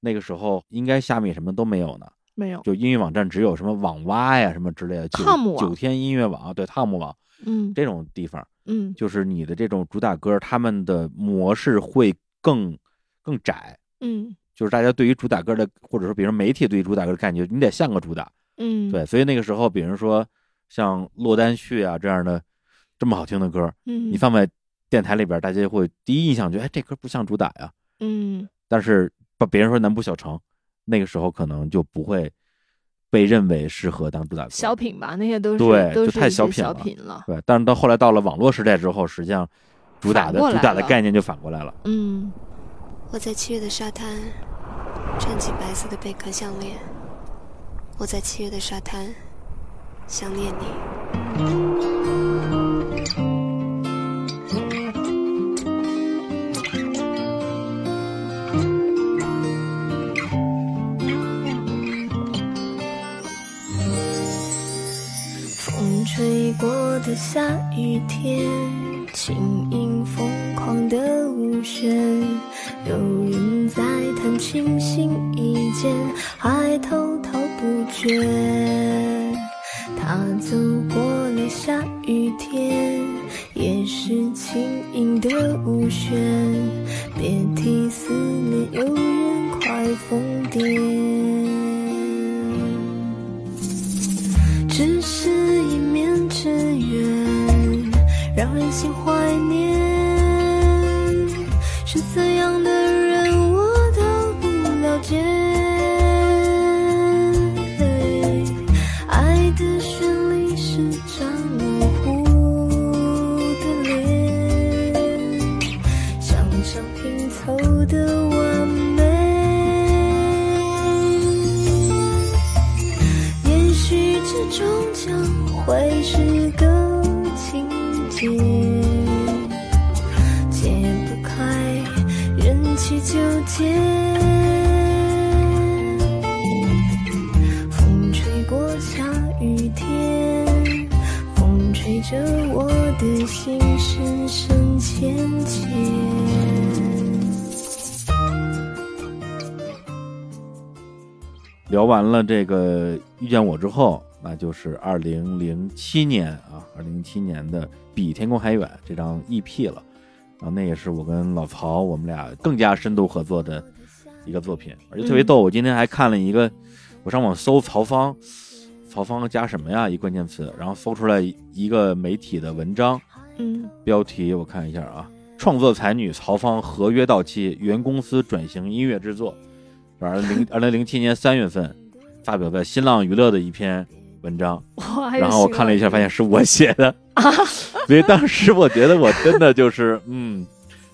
[SPEAKER 2] 那个时候应该虾米什么都没有呢，
[SPEAKER 1] 没有，
[SPEAKER 2] 就音乐网站只有什么网蛙呀什么之类的，九九天音乐网对汤姆网
[SPEAKER 1] 嗯。
[SPEAKER 2] 这种地方，
[SPEAKER 1] 嗯。
[SPEAKER 2] 就是你的这种主打歌，他们的模式会更更窄，
[SPEAKER 1] 嗯。
[SPEAKER 2] 就是大家对于主打歌的，或者说比如媒体对于主打歌的概念，你得像个主打，
[SPEAKER 1] 嗯，
[SPEAKER 2] 对，所以那个时候，比如说像落单序啊这样的这么好听的歌，
[SPEAKER 1] 嗯，
[SPEAKER 2] 你放在电台里边，大家会第一印象觉得，哎，这歌不像主打呀。
[SPEAKER 1] 嗯
[SPEAKER 2] 但是把别人说南部小城，那个时候可能就不会被认为适合当主打歌。
[SPEAKER 1] 小品吧，那些都是
[SPEAKER 2] 对就太小品了
[SPEAKER 1] 小品了。
[SPEAKER 2] 对，但是到后来到了网络时代之后，实际上主打的主打的概念就反过来了。
[SPEAKER 1] 嗯
[SPEAKER 4] 我在七月的沙滩穿起白色的贝壳项链，我在七月的沙滩想念你。
[SPEAKER 3] 过的下雨天，轻盈疯狂的舞旋，有人在弹琴心一间，还滔滔不绝。他走过了下雨天，也是轻盈的舞旋，了这个
[SPEAKER 2] 遇见我之后，那就是二零零七年啊，二零零七年的《比天空还远》这张 EP 了。然后那也是我跟老曹我们俩更加深度合作的一个作品，而且特别逗。我今天还看了一个，我上网搜曹芳，曹芳加什么呀？一关键词，然后搜出来一个媒体的文章，
[SPEAKER 1] 嗯
[SPEAKER 2] 标题我看一下啊，创作才女曹芳合约到期，原公司转型音乐制作。二零零二零零七年三月份发表在新浪娱乐的一篇文章，然后我看了一下，发现是我写的，所以当时我觉得我真的就是嗯，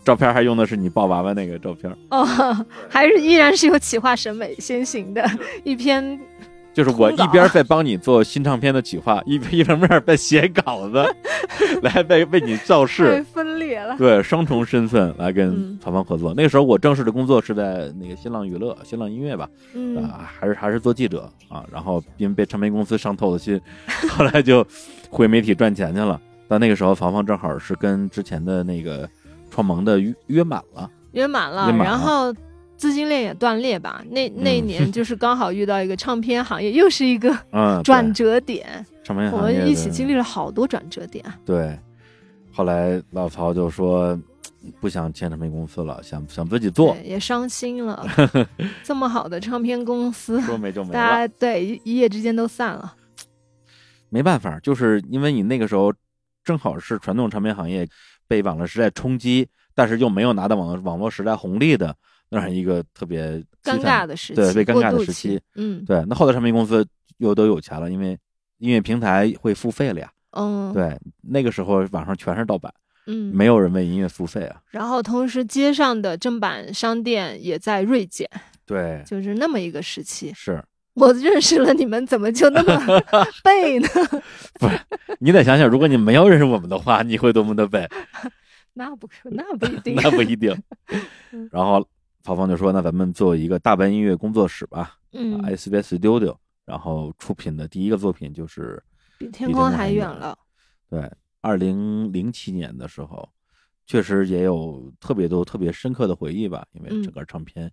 [SPEAKER 2] 照片还用的是你抱娃娃那个照片，
[SPEAKER 1] 哦，还是依然是有企划审美先行的一篇。
[SPEAKER 2] 就是我一边在帮你做新唱片的企划，一一方面在写稿子，来为为你造
[SPEAKER 1] 太
[SPEAKER 2] 势。
[SPEAKER 1] 分裂了。
[SPEAKER 2] 对，双重身份来跟
[SPEAKER 1] 嗯
[SPEAKER 2] 曹芳合作。那个时候我正式的工作是在那个新浪娱乐、新浪音乐吧，
[SPEAKER 1] 嗯
[SPEAKER 2] 啊，还是还是做记者啊。然后因为被唱片公司伤透了心，后来就回媒体赚钱去了。但那个时候，芳芳正好是跟之前的那个创盟的约约满了，
[SPEAKER 1] 约满了然后资金链也断裂吧。那那一
[SPEAKER 2] 嗯
[SPEAKER 1] 年就是刚好遇到一个唱片行业又是一个
[SPEAKER 2] 嗯，
[SPEAKER 1] 转折点，
[SPEAKER 2] 唱片业我
[SPEAKER 1] 们一起经历了好多转折点啊。
[SPEAKER 2] 对。后来老曹就说，不想签唱片公司了，想想自己做，
[SPEAKER 1] 也伤心了。这么好的唱片公司，
[SPEAKER 2] 说没就没
[SPEAKER 1] 大。家对一一夜之间都散了。
[SPEAKER 2] 没办法，就是因为你那个时候正好是传统唱片行业被网络时代冲击，但是又没有拿到网网络时代红利的那是一个特别
[SPEAKER 1] 尴尬的时期，
[SPEAKER 2] 对被尴尬的时
[SPEAKER 1] 期
[SPEAKER 2] 期。
[SPEAKER 1] 嗯
[SPEAKER 2] 对，那后来唱片公司又都有钱了，因为音乐平台会付费了呀。
[SPEAKER 1] 嗯，
[SPEAKER 2] 对，那个时候网上全是盗版，
[SPEAKER 1] 嗯，
[SPEAKER 2] 没有人为音乐付费啊。
[SPEAKER 1] 然后同时街上的正版商店也在锐减，
[SPEAKER 2] 对，
[SPEAKER 1] 就是那么一个时期。
[SPEAKER 2] 是
[SPEAKER 1] 我认识了你们，怎么就那么 背呢？
[SPEAKER 2] 不是你得想想，如果你没有认识我们的话，你会多么的背？
[SPEAKER 1] 那不可，那不一定。
[SPEAKER 2] 那不一定。然后曹芳就说：“那咱们做一个大班音乐工作室吧、
[SPEAKER 1] 嗯
[SPEAKER 2] ，SBS Studio。”然后出品的第一个作品就是
[SPEAKER 1] 比天空还远
[SPEAKER 2] 远
[SPEAKER 1] 了。
[SPEAKER 2] 对，二零零七年的时候，确实也有特别多特别深刻的回忆吧。因为
[SPEAKER 1] 嗯
[SPEAKER 2] 整个唱片，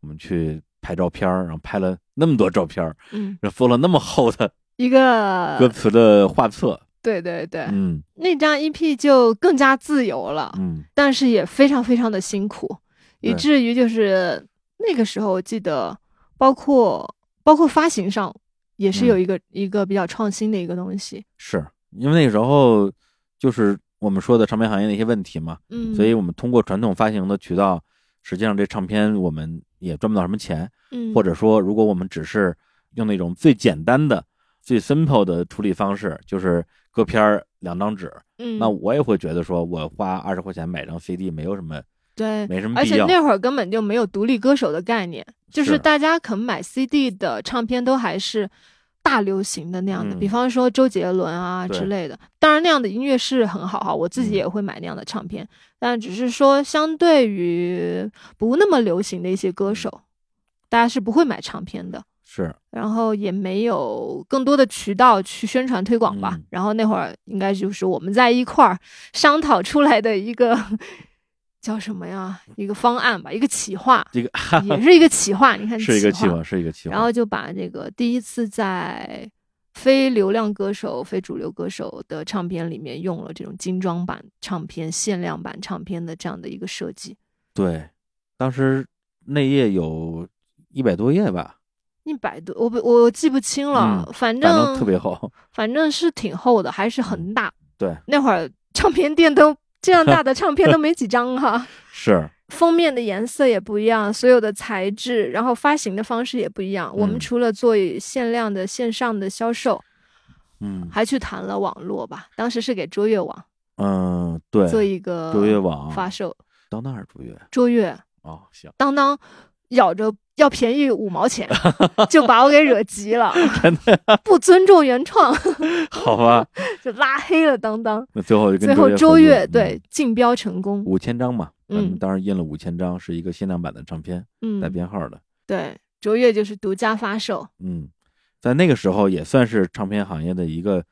[SPEAKER 2] 我们去拍照片儿，然后拍了那么多照片儿，
[SPEAKER 1] 嗯，
[SPEAKER 2] 然后做了那么厚的
[SPEAKER 1] 一个
[SPEAKER 2] 歌词的画册。
[SPEAKER 1] 对对对，
[SPEAKER 2] 嗯
[SPEAKER 1] 那张 EP 就更加自由了，
[SPEAKER 2] 嗯，
[SPEAKER 1] 但是也非常非常的辛苦，以至于就是那个时候，我记得包括包括发行上也是
[SPEAKER 2] 嗯。
[SPEAKER 1] 有一个、一个比较创新的一个东西。
[SPEAKER 2] 是因为那个时候就是我们说的唱片行业的一些问题嘛，
[SPEAKER 1] 嗯，
[SPEAKER 2] 所以我们通过传统发行的渠道，实际上这唱片我们也赚不到什么钱，
[SPEAKER 1] 嗯，
[SPEAKER 2] 或者说如果我们只是用那种最简单的、最 simple 的处理方式，就是歌片儿两张纸，
[SPEAKER 1] 嗯，
[SPEAKER 2] 那我也会觉得说我花二十块钱买张 CD 没有什么
[SPEAKER 1] 对，
[SPEAKER 2] 没什么。
[SPEAKER 1] 而且那会儿根本就没有独立歌手的概念，就是
[SPEAKER 2] 是
[SPEAKER 1] 大家可能买 CD 的唱片都还是大流行的那样的，
[SPEAKER 2] 嗯
[SPEAKER 1] 比方说周杰伦啊之类的。当然那样的音乐是很好哈，我自己
[SPEAKER 2] 嗯
[SPEAKER 1] 也会买那样的唱片，但只是说相对于不那么流行的一些歌手，大家是不会买唱片的。
[SPEAKER 2] 是
[SPEAKER 1] 然后也没有更多的渠道去宣传推广吧。
[SPEAKER 2] 嗯
[SPEAKER 1] 然后那会儿应该就是我们在一块儿商讨出来的一个叫什么呀？一个方案吧，一个企划，
[SPEAKER 2] 这个
[SPEAKER 1] 也是一个企划。你看，
[SPEAKER 2] 是一个
[SPEAKER 1] 企
[SPEAKER 2] 划，是一个企划。
[SPEAKER 1] 然后就把这个第一次在非流量歌手、非主流歌手的唱片里面用了这种精装版唱片、限量版唱片的这样的一个设计。
[SPEAKER 2] 对，当时内页有一百多页吧，
[SPEAKER 1] 一百多，我不我记不清了，
[SPEAKER 2] 嗯
[SPEAKER 1] 反正
[SPEAKER 2] 反正特别厚。
[SPEAKER 1] 反正是挺厚的，还是很大。
[SPEAKER 2] 对，
[SPEAKER 1] 那会儿唱片店都这样大的唱片都没几张哈，
[SPEAKER 2] 是。
[SPEAKER 1] 封面的颜色也不一样，所有的材质，然后发行的方式也不一样。我们
[SPEAKER 2] 嗯
[SPEAKER 1] 除了做限量的线上的销售，
[SPEAKER 2] 嗯。
[SPEAKER 1] 还去谈了网络吧，当时是给卓越网
[SPEAKER 2] 嗯，对，
[SPEAKER 1] 做一个
[SPEAKER 2] 卓越网。
[SPEAKER 1] 发售，
[SPEAKER 2] 当当还是卓越？
[SPEAKER 1] 卓越。
[SPEAKER 2] 哦，行，
[SPEAKER 1] 当当咬着要便宜五毛钱，就把我给惹急了，不尊重原创，
[SPEAKER 2] 好吧，
[SPEAKER 1] 就拉黑了当当。
[SPEAKER 2] 那最后就跟
[SPEAKER 1] 最后周越对竞标成功，
[SPEAKER 2] 五千张嘛，
[SPEAKER 1] 嗯
[SPEAKER 2] 当时印了五千张，是一个限量版的唱片，嗯带
[SPEAKER 1] 嗯，
[SPEAKER 2] 编号的。
[SPEAKER 1] 对，卓越就是独家发售，
[SPEAKER 2] 嗯，在那个时候也算是唱片行业的一个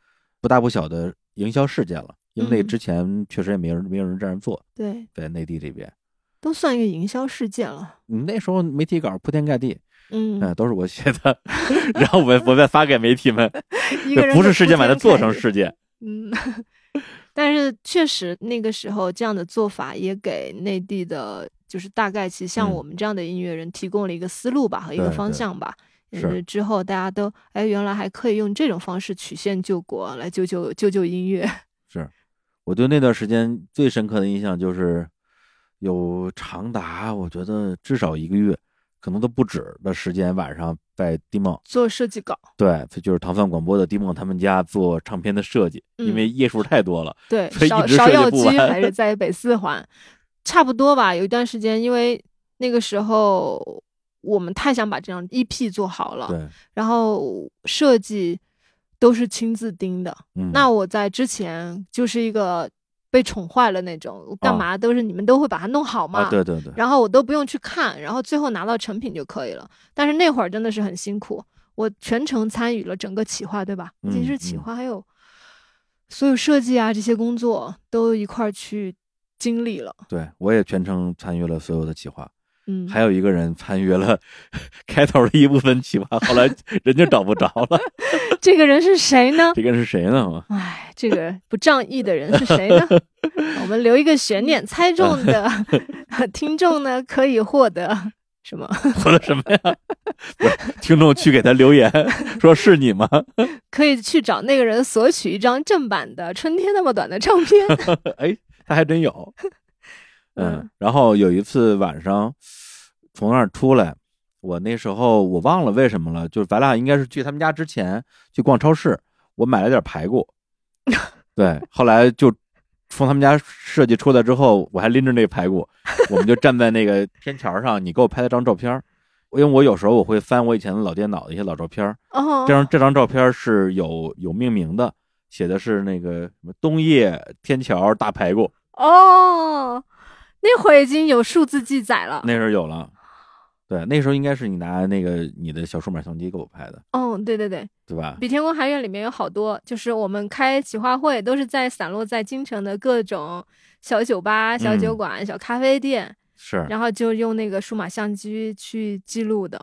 [SPEAKER 2] 不大不小的营销事件了，因为那
[SPEAKER 1] 嗯
[SPEAKER 2] 之前确实也没有人没有人这样做，
[SPEAKER 1] 对，
[SPEAKER 2] 在内地这边，
[SPEAKER 1] 都算一个营销事件了。
[SPEAKER 2] 嗯那时候媒体稿铺天盖地，
[SPEAKER 1] 嗯，
[SPEAKER 2] 嗯，都是我写的，然后我我再发给媒体们，
[SPEAKER 1] 一个人
[SPEAKER 2] 不是事件，把它做成
[SPEAKER 1] 事。
[SPEAKER 2] 件。
[SPEAKER 1] 嗯，但是确实那个时候这样的做法也给内地的，就是大概其实像
[SPEAKER 2] 嗯
[SPEAKER 1] 我们这样的音乐人提供了一个思路吧和一个方向吧。也
[SPEAKER 2] 是
[SPEAKER 1] 是之后大家都哎，原来还可以用这种方式曲线救国，来救救救救音乐。
[SPEAKER 2] 是，我对那段时间最深刻的印象就是，有长达我觉得至少一个月，可能都不止的时间，晚上在迪梦，
[SPEAKER 1] 做设计稿，
[SPEAKER 2] 对，这就是糖蒜广播的迪梦他们家做唱片的设计，因
[SPEAKER 1] 嗯
[SPEAKER 2] 为页数太多了，
[SPEAKER 1] 对，
[SPEAKER 2] 所以
[SPEAKER 1] 芍
[SPEAKER 2] 一直设计
[SPEAKER 1] 芍药居
[SPEAKER 2] 不完
[SPEAKER 1] 还是在北四环，差不多吧。有一段时间，因为那个时候我们太想把这张 EP 做好了，
[SPEAKER 2] 对，
[SPEAKER 1] 然后设计都是亲自盯的。
[SPEAKER 2] 嗯，
[SPEAKER 1] 那我在之前就是一个被宠坏了那种，干
[SPEAKER 2] 啊
[SPEAKER 1] 嘛都是你们都会把它弄好嘛。
[SPEAKER 2] 啊，对对对，
[SPEAKER 1] 然后我都不用去看，然后最后拿到成品就可以了。但是那会儿真的是很辛苦，我全程参与了整个企划，对吧？
[SPEAKER 2] 不
[SPEAKER 1] 仅是企
[SPEAKER 2] 嗯
[SPEAKER 1] 划还有所有设计啊这些工作都一块儿去经历了。
[SPEAKER 2] 对我也全程参与了所有的企划，
[SPEAKER 1] 嗯，
[SPEAKER 2] 还有一个人参与了 开头的一部分企划，后来人就找不着了。
[SPEAKER 1] 这个人是谁呢？
[SPEAKER 2] 这个人是谁呢？
[SPEAKER 1] 哎，这个不仗义的人是谁呢？我们留一个悬念，猜中的 听众呢可以获得什么？
[SPEAKER 2] 获得什么呀？不是，听众去给他留言，说是你吗？
[SPEAKER 1] 可以去找那个人索取一张正版的《春天那么短》的唱片。
[SPEAKER 2] 哎，他还真有。嗯
[SPEAKER 1] 嗯，
[SPEAKER 2] 然后有一次晚上从那儿出来，我那时候我忘了为什么了，就是咱俩应该是去他们家之前去逛超市，我买了点排骨。对，后来就从他们家设计出来之后，我还拎着那个排骨，我们就站在那个天桥上，你给我拍了张照片儿。因为我有时候我会翻我以前的老电脑的一些老照片这张这张照片是有有命名的，写的是那个什么冬夜天桥大排骨，
[SPEAKER 1] 哦，那会儿已经有数字记载了。
[SPEAKER 2] 那时候有了。对，那时候应该是你拿那个你的小数码相机给我拍的，
[SPEAKER 1] 哦，对对对，
[SPEAKER 2] 对吧？
[SPEAKER 1] 比天宫还远里面有好多，就是我们开企划会都是在散落在京城的各种小酒吧、小酒馆、小咖啡店，
[SPEAKER 2] 是，
[SPEAKER 1] 然后就用那个数码相机去记录的。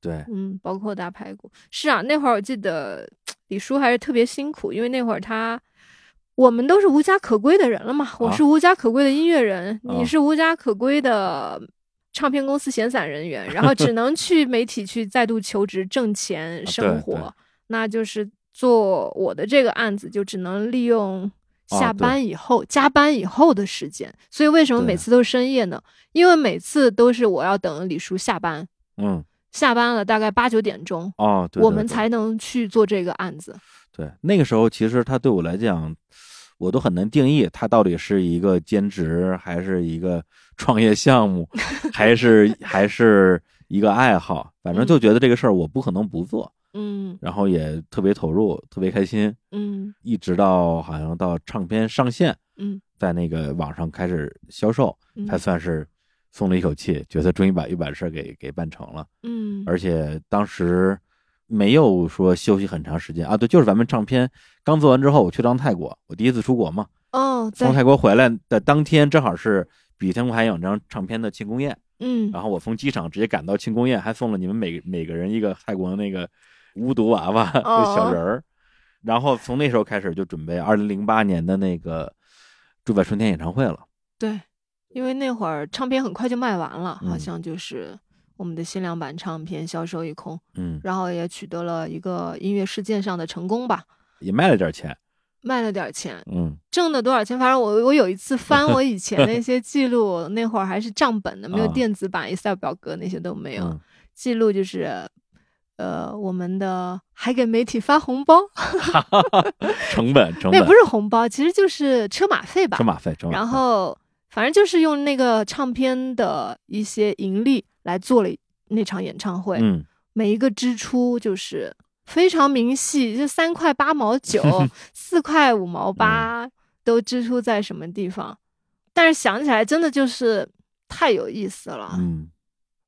[SPEAKER 2] 对，
[SPEAKER 1] 嗯，包括大排骨。是啊，那会儿我记得李叔还是特别辛苦，因为那会儿他。我们都是无家可归的人了嘛，我是无家可归的音乐人，
[SPEAKER 2] 啊
[SPEAKER 1] 你是无家可归的唱片公司闲散人员，然后只能去媒体去再度求职挣钱生活，那就是做我的这个案子就只能利用下班以后、加班以后的时间。所以为什么每次都是深夜呢？因为每次都是我要等李叔下班，
[SPEAKER 2] 嗯，
[SPEAKER 1] 下班了大概八九点钟，
[SPEAKER 2] 哦，对，
[SPEAKER 1] 我们才能去做这个案子。
[SPEAKER 2] 对。那个时候其实他对我来讲，我都很难定义他到底是一个兼职，还是一个 创业项目，还是还是一个爱好。反正就觉得这个事儿我不可能不做，
[SPEAKER 1] 嗯
[SPEAKER 2] 然后也特别投入，特别开心。
[SPEAKER 1] 嗯
[SPEAKER 2] 一直到好像到唱片上线，
[SPEAKER 1] 嗯
[SPEAKER 2] 在那个网上开始销售，
[SPEAKER 1] 嗯
[SPEAKER 2] 才算是松了一口气，觉得终于把一把事儿给给办成了。
[SPEAKER 1] 嗯，
[SPEAKER 2] 而且当时没有说休息很长时间。啊，对，就是咱们唱片刚做完之后，我去趟泰国，我第一次出国嘛，
[SPEAKER 1] 哦，
[SPEAKER 2] 从，泰国回来的当天正好是《比天空还有》这张唱片的庆功宴，
[SPEAKER 1] 嗯。
[SPEAKER 2] 然后我从机场直接赶到庆功宴，还送了你们每每个人一个泰国那个巫毒娃娃小人儿，然后从那时候开始就准备二零零八年的那个住在春天演唱会了。
[SPEAKER 1] 对，因为那会儿唱片很快就卖完了，好
[SPEAKER 2] 嗯。
[SPEAKER 1] 像就是我们的限量版唱片销售一空，
[SPEAKER 2] 嗯，
[SPEAKER 1] 然后也取得了一个音乐事件上的成功吧，
[SPEAKER 2] 也卖了点钱。
[SPEAKER 1] 卖了点钱，
[SPEAKER 2] 嗯，
[SPEAKER 1] 挣了多少钱？反正我我有一次翻我以前那些记录，那会儿还是账本的，没有
[SPEAKER 2] 啊
[SPEAKER 1] 电子版、Excel 表格那些都没有，
[SPEAKER 2] 嗯
[SPEAKER 1] 记录就是。呃，我们的还给媒体发红包，
[SPEAKER 2] 成本成本
[SPEAKER 1] 那不是红包，其实就是车马费吧。
[SPEAKER 2] 车马费，车马费。
[SPEAKER 1] 然后反正就是用那个唱片的一些盈利来做了那场演唱会，
[SPEAKER 2] 嗯，
[SPEAKER 1] 每一个支出就是非常明细，就三块八毛九、四块五毛八
[SPEAKER 2] 嗯
[SPEAKER 1] 都支出在什么地方。但是想起来真的就是太有意思了。
[SPEAKER 2] 嗯，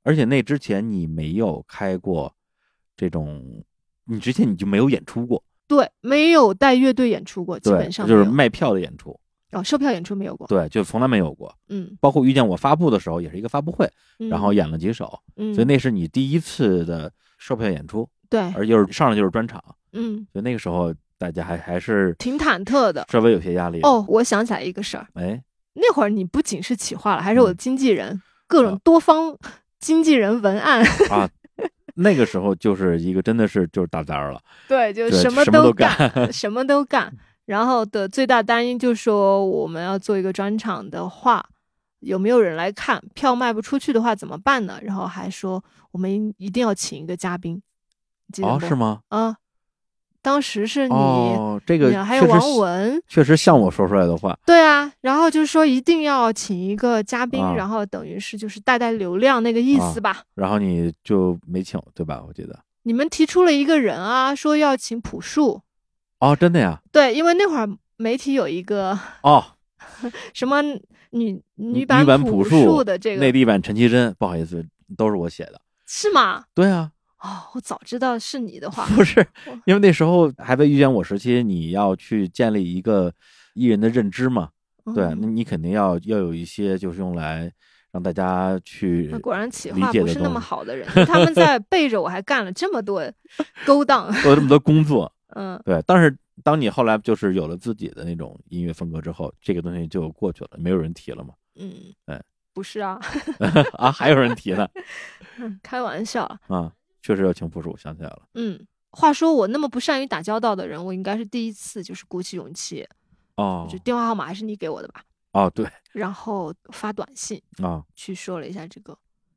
[SPEAKER 2] 而且那之前你没有开过这种，你之前你就没有演出过，
[SPEAKER 1] 对，没有带乐队演出过，基，本上
[SPEAKER 2] 就是卖票的演出，
[SPEAKER 1] 哦，售票演出没有过。
[SPEAKER 2] 对，就从来没有过。
[SPEAKER 1] 嗯，
[SPEAKER 2] 包括遇见我发布的时候，也是一个发布会，
[SPEAKER 1] 嗯
[SPEAKER 2] 然后演了几首，
[SPEAKER 1] 嗯，
[SPEAKER 2] 所以那是你第一次的售票演出，
[SPEAKER 1] 对，
[SPEAKER 2] 而就是上来就是专场，
[SPEAKER 1] 嗯，
[SPEAKER 2] 所以那个时候大家还还是
[SPEAKER 1] 挺忐忑的。
[SPEAKER 2] 稍微有些压力。，
[SPEAKER 1] 哦，我想起来一个事儿，
[SPEAKER 2] 哎，
[SPEAKER 1] 那会儿你不仅是企划了，还是我的
[SPEAKER 2] 嗯
[SPEAKER 1] 经纪人，各种
[SPEAKER 2] 啊
[SPEAKER 1] 多方经纪人文案，
[SPEAKER 2] 啊，那个时候就是一个真的是就是大单儿了，
[SPEAKER 1] 对，就什么
[SPEAKER 2] 都
[SPEAKER 1] 干，什么都干。然后的最大担忧就是说，我们要做一个专场的话，有没有人来看？票卖不出去的话怎么办呢？然后还说我们一定要请一个嘉宾，记得？
[SPEAKER 2] 是吗？
[SPEAKER 1] 啊，当时是你，
[SPEAKER 2] 哦，这个
[SPEAKER 1] 你还有王文，
[SPEAKER 2] 确实像我说出来的话，
[SPEAKER 1] 对啊，然后就是说一定要请一个嘉宾，
[SPEAKER 2] 啊
[SPEAKER 1] 然后等于是就是带带流量那个意思吧。
[SPEAKER 2] 然后你就没请，对吧？我记得。
[SPEAKER 1] 你们提出了一个人啊，说要请朴树，
[SPEAKER 2] 哦，真的呀？
[SPEAKER 1] 对，因为那会儿媒体有一个
[SPEAKER 2] 哦，
[SPEAKER 1] 什么女女
[SPEAKER 2] 女
[SPEAKER 1] 版
[SPEAKER 2] 版朴
[SPEAKER 1] 朴树
[SPEAKER 2] 树
[SPEAKER 1] 的这个
[SPEAKER 2] 内地版陈绮贞，不好意思，都是我写的。
[SPEAKER 1] 是吗？
[SPEAKER 2] 对啊，
[SPEAKER 1] 哦，我早知道是你的话，
[SPEAKER 2] 不是，因为那时候还在遇见我时期，你要去建立一个艺人的认知嘛，对，那
[SPEAKER 1] 嗯
[SPEAKER 2] 你肯定要要有一些就是用来让大家去
[SPEAKER 1] 那果然企
[SPEAKER 2] 理
[SPEAKER 1] 划不是那么好的人，他们在背着我还干了这么多勾当。
[SPEAKER 2] 做这么多工作，
[SPEAKER 1] 嗯
[SPEAKER 2] 对，但是当你后来就是有了自己的那种音乐风格之后，这个东西就过去了，没有人提了嘛。
[SPEAKER 1] 嗯，
[SPEAKER 2] 哎，
[SPEAKER 1] 不是啊，
[SPEAKER 2] 啊，还有人提呢
[SPEAKER 1] 开玩笑。
[SPEAKER 2] 啊，确实要请朴树，想起来了。
[SPEAKER 1] 嗯，话说我那么不善于打交道的人，我应该是第一次就是鼓起勇气，
[SPEAKER 2] 哦
[SPEAKER 1] 就电话号码还是你给我的吧，
[SPEAKER 2] 哦，对
[SPEAKER 1] 然后发短信
[SPEAKER 2] 啊，
[SPEAKER 1] 去说了一下这个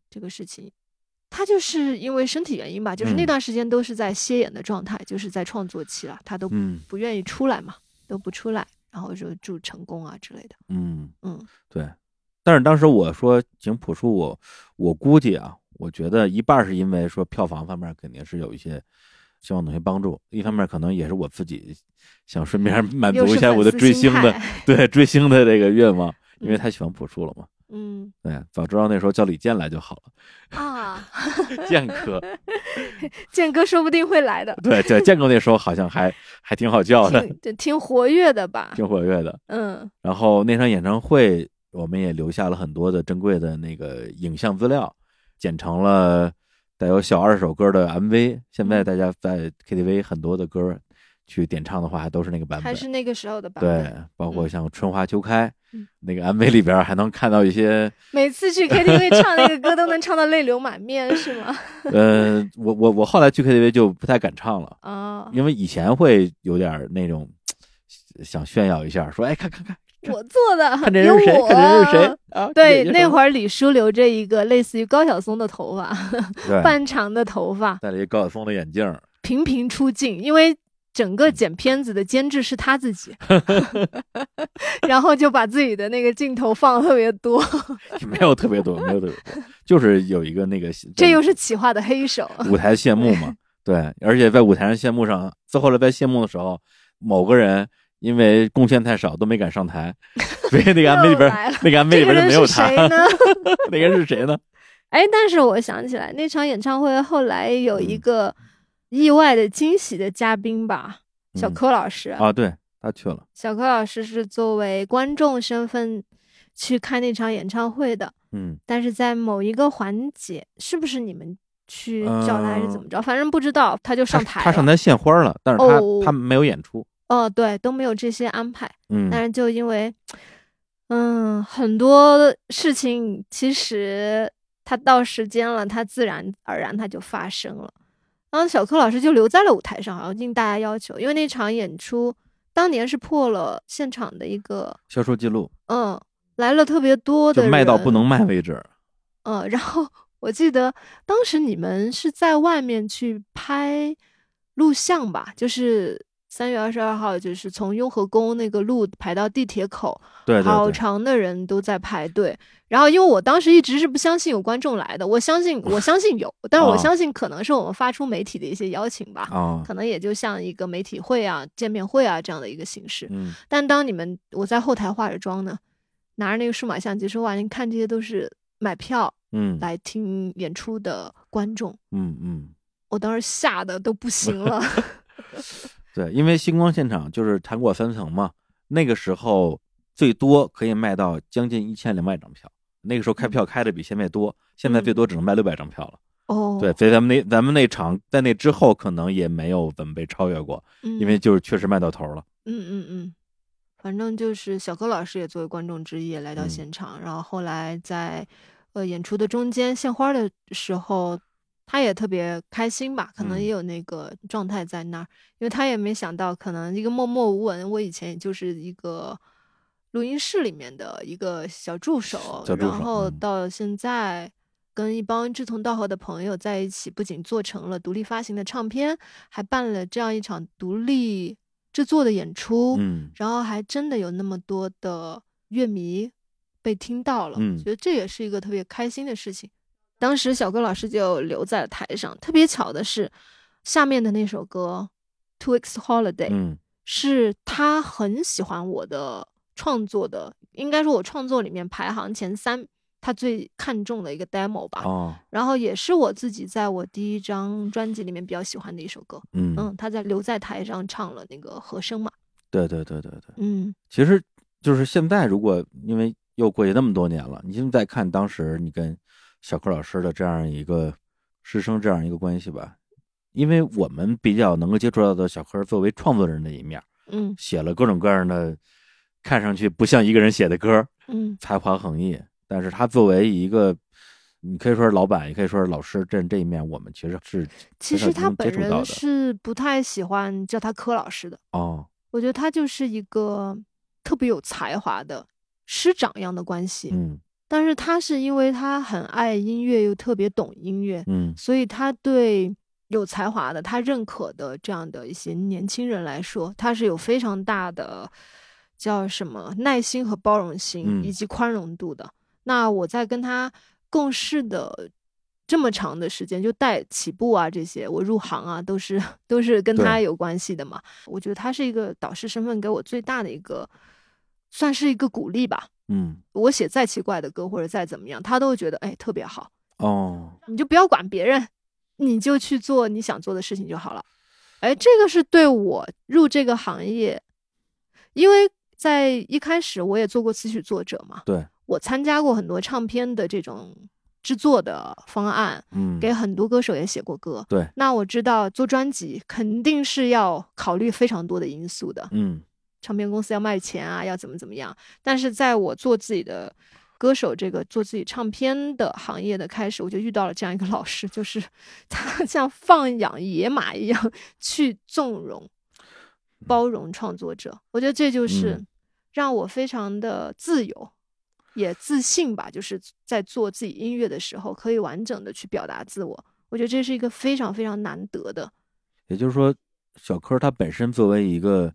[SPEAKER 1] 这个事情。他就是因为身体原因吧，就是那
[SPEAKER 2] 嗯
[SPEAKER 1] 段时间都是在歇演的状态，就是在创作期了，他都
[SPEAKER 2] 嗯
[SPEAKER 1] 不愿意出来嘛，都不出来，然后就祝成功啊之类的。
[SPEAKER 2] 嗯，
[SPEAKER 1] 嗯
[SPEAKER 2] 对。但是当时我说请朴树，我我估计啊，我觉得一半是因为说票房方面肯定是有一些希望有些帮助，一方面可能也是我自己想顺便 满足一下我的追星的对追星的这个愿望，因为
[SPEAKER 1] 嗯
[SPEAKER 2] 太喜欢朴树了嘛。
[SPEAKER 1] 嗯
[SPEAKER 2] 对，早知道那时候叫李健来就好了，
[SPEAKER 1] 啊，
[SPEAKER 2] 健哥。
[SPEAKER 1] 健哥说不定会来的，
[SPEAKER 2] 对对，健哥那时候好像还还挺好叫的，
[SPEAKER 1] 挺对挺活跃的吧？
[SPEAKER 2] 挺活跃的。
[SPEAKER 1] 嗯
[SPEAKER 2] 然后那场演唱会，我们也留下了很多的珍贵的那个影像资料，剪成了带有小二十首歌的 MV。现在
[SPEAKER 1] 嗯
[SPEAKER 2] 大家在 KTV 很多的歌去点唱的话，还都是那个版本
[SPEAKER 1] 还。是那个时候的版本对。，
[SPEAKER 2] 包括
[SPEAKER 1] 嗯
[SPEAKER 2] 像《春花秋开》
[SPEAKER 1] 嗯
[SPEAKER 2] 那个 MV 里边还能看到一些，
[SPEAKER 1] 每次去 KTV 唱那个歌都能唱到泪流满面，是吗？
[SPEAKER 2] 呃，我我我后来去 KTV 就不太敢唱了，
[SPEAKER 1] 啊，
[SPEAKER 2] 因为以前会有点那种想炫耀一下，说哎看看看
[SPEAKER 1] 我做的，
[SPEAKER 2] 看这人是谁，
[SPEAKER 1] 有
[SPEAKER 2] 看这人是谁
[SPEAKER 1] 我。
[SPEAKER 2] 啊？
[SPEAKER 1] 对，那会
[SPEAKER 2] 儿
[SPEAKER 1] 儿李叔留着一个类似于高晓松的头发，半长的头发，
[SPEAKER 2] 戴了一个高晓松的眼镜，
[SPEAKER 1] 频频出镜，因为整个剪片子的监制是他自己，然后就把自己的那个镜头放特别多，
[SPEAKER 2] 没有特别多，没有特别多，就是有一个那个
[SPEAKER 1] 这又是企划的黑手。
[SPEAKER 2] 舞台谢幕嘛。对，而且在舞台上谢幕上，最后来在谢幕的时候，某个人因为贡献太少，都没敢上台，所以那个 MV 里边那个 MV 里边就没有他。
[SPEAKER 1] 是谁呢？
[SPEAKER 2] 那个人是谁呢？
[SPEAKER 1] 哎，但是我想起来，那场演唱会后来有一
[SPEAKER 2] 嗯
[SPEAKER 1] 个意外的惊喜的嘉宾吧，小
[SPEAKER 2] 嗯
[SPEAKER 1] 柯老师。
[SPEAKER 2] 啊，对他去了。
[SPEAKER 1] 小柯老师是作为观众身份去看那场演唱会的，
[SPEAKER 2] 嗯，
[SPEAKER 1] 但是在某一个环节，是不是你们去叫他还是怎么着？反正不知道，他就上台了。
[SPEAKER 2] 他上台献花了，但是他、
[SPEAKER 1] 哦
[SPEAKER 2] 他没有演出。
[SPEAKER 1] 哦，对，都没有这些安排。
[SPEAKER 2] 嗯，
[SPEAKER 1] 但是就因为，嗯，很多事情其实他到时间了，他自然而然他就发生了。然后小柯老师就留在了舞台上，好像应大家要求，因为那场演出当年是破了现场的一个，
[SPEAKER 2] 销售记录
[SPEAKER 1] 嗯，来了特别多的人，
[SPEAKER 2] 就卖到不能卖为止。
[SPEAKER 1] 嗯，然后我记得当时你们是在外面去拍录像吧，就是三月二十二号，就是从雍和宫那个路排到地铁口，
[SPEAKER 2] 对对对，
[SPEAKER 1] 好长的人都在排队。然后因为我当时一直是不相信有观众来的，我相信我相信有，但是我
[SPEAKER 2] 哦
[SPEAKER 1] 相信可能是我们发出媒体的一些邀请吧。
[SPEAKER 2] 啊，
[SPEAKER 1] 可能也就像一个媒体会啊、见面会啊这样的一个形式，
[SPEAKER 2] 嗯
[SPEAKER 1] 但当你们我在后台化着妆呢，拿着那个数码相机说：“哇，你看这些都是买票
[SPEAKER 2] 嗯
[SPEAKER 1] 来听演出的观众，
[SPEAKER 2] 嗯嗯，
[SPEAKER 1] 我当时吓得都不行了。
[SPEAKER 2] 对，因为星光现场就是糖果三层嘛，那个时候最多可以卖到将近一千两百张票，那个时候开票开的比现在多，现在最多只能卖六百张票了。
[SPEAKER 1] 哦，
[SPEAKER 2] 对，所以咱们那咱们那场在那之后可能也没有怎么被超越过，
[SPEAKER 1] 嗯，
[SPEAKER 2] 因为就是确实卖到头了。
[SPEAKER 1] 嗯嗯嗯，反正就是小柯老师也作为观众之一也来到
[SPEAKER 2] 嗯。
[SPEAKER 1] 现场，然后后来在呃演出的中间献花的时候，他也特别开心吧，可能
[SPEAKER 2] 嗯
[SPEAKER 1] 也有那个状态在那儿，因为他也没想到，可能一个默默无闻，我以前也就是一个。录音室里面的一个小助手，
[SPEAKER 2] 助手
[SPEAKER 1] 然后
[SPEAKER 2] 嗯
[SPEAKER 1] 到现在跟一帮志同道合的朋友在一起，不仅做成了独立发行的唱片，还办了这样一场独立制作的演出，
[SPEAKER 2] 嗯
[SPEAKER 1] 然后还真的有那么多的乐迷被听到了，
[SPEAKER 2] 嗯
[SPEAKER 1] 觉得这也是一个特别开心的事情。当时小哥老师就留在了台上，特别巧的是，下面的那首歌《Two Weeks Holiday》
[SPEAKER 2] 嗯
[SPEAKER 1] 是他很喜欢我的创作的，应该说我创作里面排行前三，他最看重的一个 demo 吧。
[SPEAKER 2] 哦
[SPEAKER 1] 然后也是我自己在我第一张专辑里面比较喜欢的一首歌。
[SPEAKER 2] 嗯
[SPEAKER 1] 嗯，他在留在台上唱了那个和声嘛。
[SPEAKER 2] 对对对对对，
[SPEAKER 1] 嗯
[SPEAKER 2] 其实就是现在，如果因为又过去那么多年了，你现在看当时你跟小柯老师的这样一个师生这样一个关系吧，因为我们比较能够接触到的小柯作为创作人的一面，
[SPEAKER 1] 嗯。
[SPEAKER 2] 写了各种各样的，看上去不像一个人写的歌，
[SPEAKER 1] 嗯。
[SPEAKER 2] 才华横溢。但是他作为一个，你可以说是老板，也可以说是老师，这这一面我们其实是
[SPEAKER 1] 其实他本人是不太喜欢叫他柯老师的，
[SPEAKER 2] 哦，
[SPEAKER 1] 我觉得他就是一个特别有才华的师长一样的关系。
[SPEAKER 2] 嗯
[SPEAKER 1] 但是他是因为他很爱音乐，又特别懂音乐，
[SPEAKER 2] 嗯
[SPEAKER 1] 所以他对有才华的、他认可的这样的一些年轻人来说，他是有非常大的叫什么耐心和包容心，
[SPEAKER 2] 嗯
[SPEAKER 1] 以及宽容度的。那我在跟他共事的这么长的时间，就带起步啊这些，我入行啊都是都是跟他有关系的嘛。我觉得他是一个导师身份给我最大的一个，算是一个鼓励吧。
[SPEAKER 2] 嗯
[SPEAKER 1] 我写再奇怪的歌或者再怎么样，他都会觉得哎特别好。
[SPEAKER 2] 哦，
[SPEAKER 1] 你就不要管别人，你就去做你想做的事情就好了。哎，这个是对我入这个行业，因为在一开始我也做过词曲作者嘛，
[SPEAKER 2] 对，
[SPEAKER 1] 我参加过很多唱片的这种制作的方案，
[SPEAKER 2] 嗯
[SPEAKER 1] 给很多歌手也写过歌。
[SPEAKER 2] 对，
[SPEAKER 1] 那我知道做专辑肯定是要考虑非常多的因素的，
[SPEAKER 2] 嗯
[SPEAKER 1] 唱片公司要卖钱啊，要怎么怎么样。但是在我做自己的歌手这个做自己唱片的行业的开始，我就遇到了这样一个老师，就是 他 像放养野马一样 去纵容、包容创作者。我觉得这就是
[SPEAKER 2] 嗯
[SPEAKER 1] 让我非常的自由。也自信吧，就是在做自己音乐的时候，可以完整的去表达自我。我觉得这是一个非常非常难得的。
[SPEAKER 2] 也就是说，小柯他本身作为一个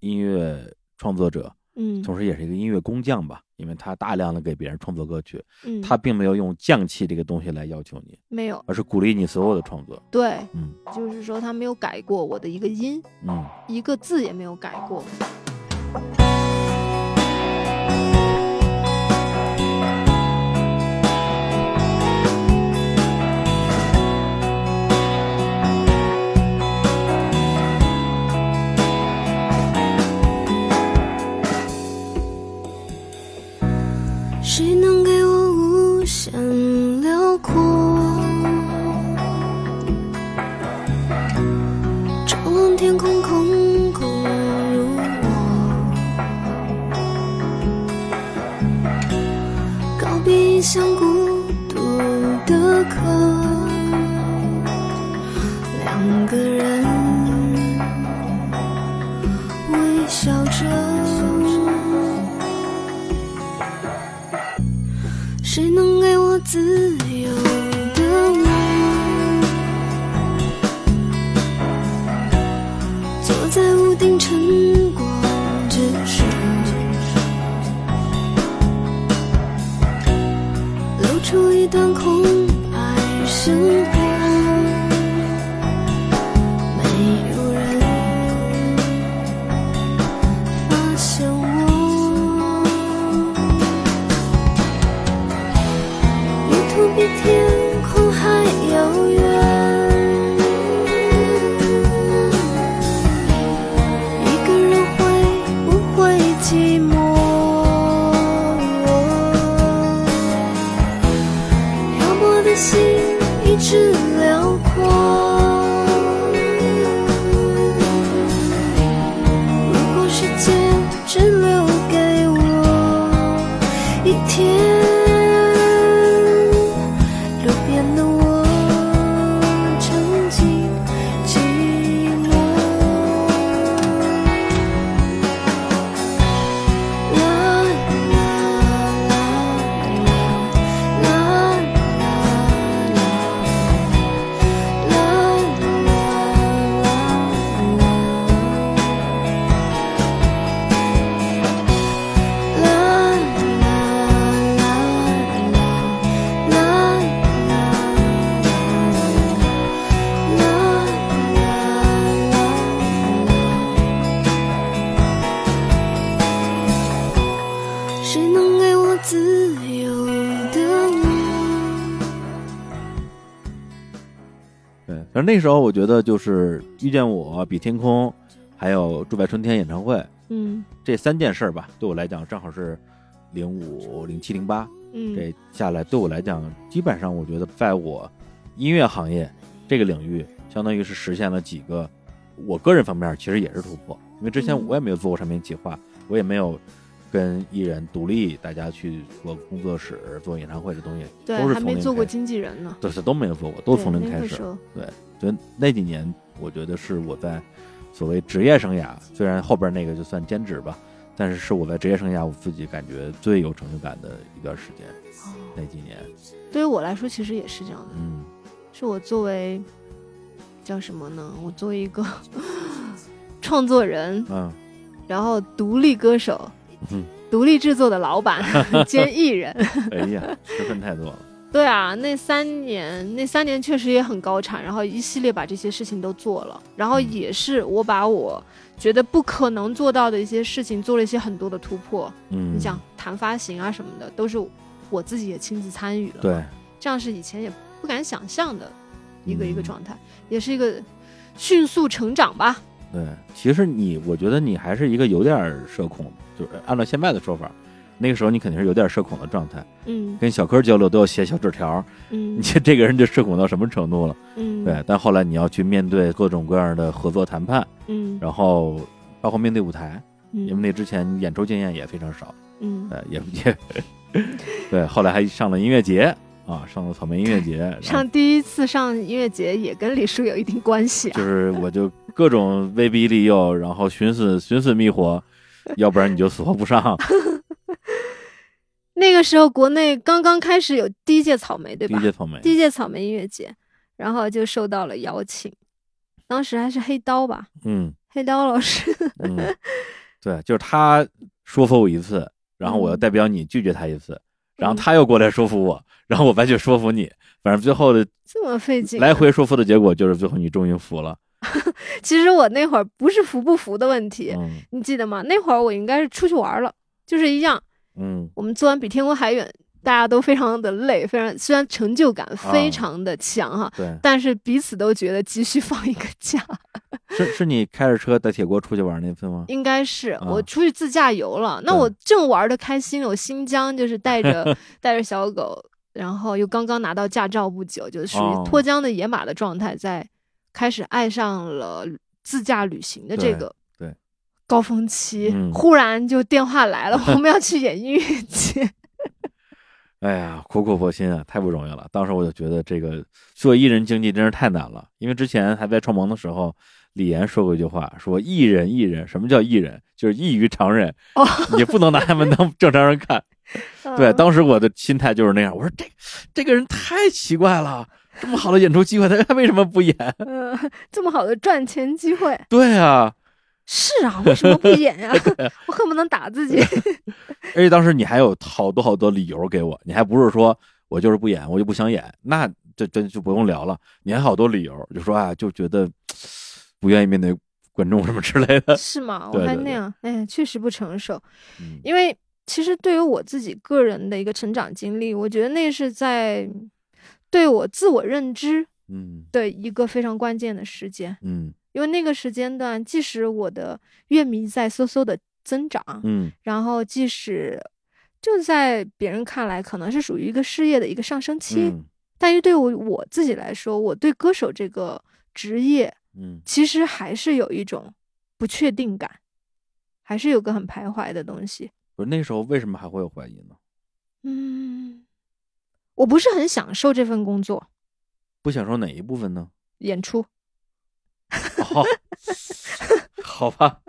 [SPEAKER 2] 音乐创作者，
[SPEAKER 1] 嗯
[SPEAKER 2] 同时也是一个音乐工匠吧，因为他大量的给别人创作歌曲，
[SPEAKER 1] 嗯，
[SPEAKER 2] 他并没有用匠气这个东西来要求你，
[SPEAKER 1] 没有
[SPEAKER 2] 而是鼓励你所有的创作。
[SPEAKER 1] 对，
[SPEAKER 2] 嗯
[SPEAKER 1] 就是说他没有改过我的一个音，
[SPEAKER 2] 嗯，
[SPEAKER 1] 一个字也没有改过。
[SPEAKER 3] 谁能给我无限辽阔？张望天空，空空如我。告别异乡孤独的客，两个人微笑着。谁能给我自由的我？坐在屋顶晨光之上，露出一段空白生
[SPEAKER 2] 那时候我觉得就是遇见我、比天空，还有祝拜春天演唱会
[SPEAKER 1] 嗯
[SPEAKER 2] 这三件事儿吧，对我来讲正好是零五、零七、零八，
[SPEAKER 1] 嗯，
[SPEAKER 2] 这下来对我来讲，基本上我觉得在我音乐行业这个领域，相当于是实现了几个我个人方面其实也是突破，因为之前
[SPEAKER 1] 嗯
[SPEAKER 2] 我也没有做过产品企划，我也没有跟艺人独立大家去做工作室、做演唱会的东西，
[SPEAKER 1] 对
[SPEAKER 2] 都，是
[SPEAKER 1] 还
[SPEAKER 2] 从零
[SPEAKER 1] 做过经纪人呢，
[SPEAKER 2] 对，这都没有做过，都
[SPEAKER 1] 对
[SPEAKER 2] 从零开始
[SPEAKER 1] 那
[SPEAKER 2] 所以那几年，我觉得是我在所谓职业生涯，虽然后边那个就算兼职吧，但是是我在职业生涯我自己感觉最有成就感的一段时间。
[SPEAKER 1] 哦
[SPEAKER 2] 那几年，
[SPEAKER 1] 对于我来说，其实也是这样的，
[SPEAKER 2] 嗯
[SPEAKER 1] 是我作为叫什么呢？我作为一个 创作人，
[SPEAKER 2] 嗯
[SPEAKER 1] 然后独立歌手、
[SPEAKER 2] 嗯，
[SPEAKER 1] 独立制作的老板 兼艺人。
[SPEAKER 2] 哎呀，吃分太多了。
[SPEAKER 1] 对啊，那三年，那三年确实也很高产，然后一系列把这些事情都做了，然后
[SPEAKER 2] 嗯
[SPEAKER 1] 也是我把我觉得不可能做到的一些事情做了一些很多的突破。
[SPEAKER 2] 嗯，
[SPEAKER 1] 你想谈发行啊什么的，都是我自己也亲自参与了。
[SPEAKER 2] 对，
[SPEAKER 1] 这样是以前也不敢想象的一个一个
[SPEAKER 2] 嗯
[SPEAKER 1] 状态，也是一个迅速成长吧。
[SPEAKER 2] 对，其实你，我觉得你还是一个有点儿社恐，就是按照现在的说法，那个时候你肯定是有点社恐的状态，
[SPEAKER 1] 嗯
[SPEAKER 2] 跟小柯交流都要写小纸条，
[SPEAKER 1] 嗯
[SPEAKER 2] 你这 这个人就社恐到什么程度了？
[SPEAKER 1] 嗯，
[SPEAKER 2] 对，但后来你要去面对各种各样的合作谈判，
[SPEAKER 1] 嗯，
[SPEAKER 2] 然后包括面对舞台，因为
[SPEAKER 1] 嗯
[SPEAKER 2] 那之前演出经验也非常少，
[SPEAKER 1] 嗯，
[SPEAKER 2] 呃，也也 对，后来还上了音乐节啊，上了草莓音乐节，
[SPEAKER 1] 上第一次上音乐节也跟李叔有一定关系啊。
[SPEAKER 2] 就是我就各种威逼利诱，然后寻死寻死觅活，要不然你就死活不上。
[SPEAKER 1] 那个时候国内刚刚开始有第一届草莓，对吧？
[SPEAKER 2] 第一届草莓，
[SPEAKER 1] 第一届草莓音乐节，然后就受到了邀请，当时还是黑刀吧，
[SPEAKER 2] 嗯
[SPEAKER 1] 黑刀老师。
[SPEAKER 2] 嗯，对，就是他说服我一次，然后我要
[SPEAKER 1] 嗯
[SPEAKER 2] 代表你拒绝他一次，然后他又过来说服我，然后我再去说服你，反正最后的
[SPEAKER 1] 这么费劲、啊
[SPEAKER 2] 来。回说服的结果就是最后你终于服了。
[SPEAKER 1] 其实我那会儿不是服不服的问题，
[SPEAKER 2] 嗯
[SPEAKER 1] 你记得吗？那会儿我应该是出去玩了，就是一样，
[SPEAKER 2] 嗯
[SPEAKER 1] 我们做完比天空还远，大家都非常的累，非常虽然成就感非常的强哈，
[SPEAKER 2] 对，
[SPEAKER 1] 但是彼此都觉得急需放一个假。
[SPEAKER 2] 是是你开着车带铁锅出去玩那次吗？
[SPEAKER 1] 应该是
[SPEAKER 2] 啊
[SPEAKER 1] 我出去自驾游了，那我正玩的开心，我新疆就是带着 带着小狗，然后又刚刚拿到驾照不久，就是属
[SPEAKER 2] 哦
[SPEAKER 1] 于脱缰的野马的状态，在开始爱上了自驾旅行的这个
[SPEAKER 2] 对
[SPEAKER 1] 高峰期，
[SPEAKER 2] 嗯
[SPEAKER 1] 忽然就电话来了，我们要去演音乐节。
[SPEAKER 2] 哎呀，苦口婆心啊，太不容易了。当时我就觉得这个做艺人经济真是太难了，因为之前还在创盟的时候，李岩说过一句话，说艺人艺人，什么叫艺人？就是异于常人，
[SPEAKER 1] 哦
[SPEAKER 2] 你不能拿他们当正常人看。对，
[SPEAKER 1] 嗯
[SPEAKER 2] 当时我的心态就是那样，我说这这个人太奇怪了，这么好的演出机会，他他为什么不演？
[SPEAKER 1] 呃，这么好的赚钱机会，
[SPEAKER 2] 对啊，
[SPEAKER 1] 是啊，为什么不演呀、我恨不能打自己。
[SPEAKER 2] 而且当时你还有好多好多理由给我，你还不是说我就是不演，我就不想演，那这真就不用聊了。你还好多理由，就说啊，就觉得不愿意面对观众什么之类的。
[SPEAKER 1] 是吗？我
[SPEAKER 2] 对对对
[SPEAKER 1] 还那样，哎，确实不成熟。
[SPEAKER 2] 嗯
[SPEAKER 1] 因为其实对于我自己个人的一个成长经历，我觉得那是在对我自我认知
[SPEAKER 2] 嗯
[SPEAKER 1] 的一个非常关键的时间。
[SPEAKER 2] 嗯
[SPEAKER 1] 因为那个时间段，即使我的乐迷在嗖嗖的增长，
[SPEAKER 2] 嗯
[SPEAKER 1] 然后即使就在别人看来可能是属于一个事业的一个上升期，
[SPEAKER 2] 嗯
[SPEAKER 1] 但是对我我自己来说，我对歌手这个职业
[SPEAKER 2] 嗯
[SPEAKER 1] 其实还是有一种不确定感，还是有个很徘徊的东西。
[SPEAKER 2] 不是那时候为什么还会有怀疑呢？
[SPEAKER 1] 嗯，我不是很享受这份工作，
[SPEAKER 2] 不享受哪一部分呢？
[SPEAKER 1] 演出。
[SPEAKER 2] 哦，好吧，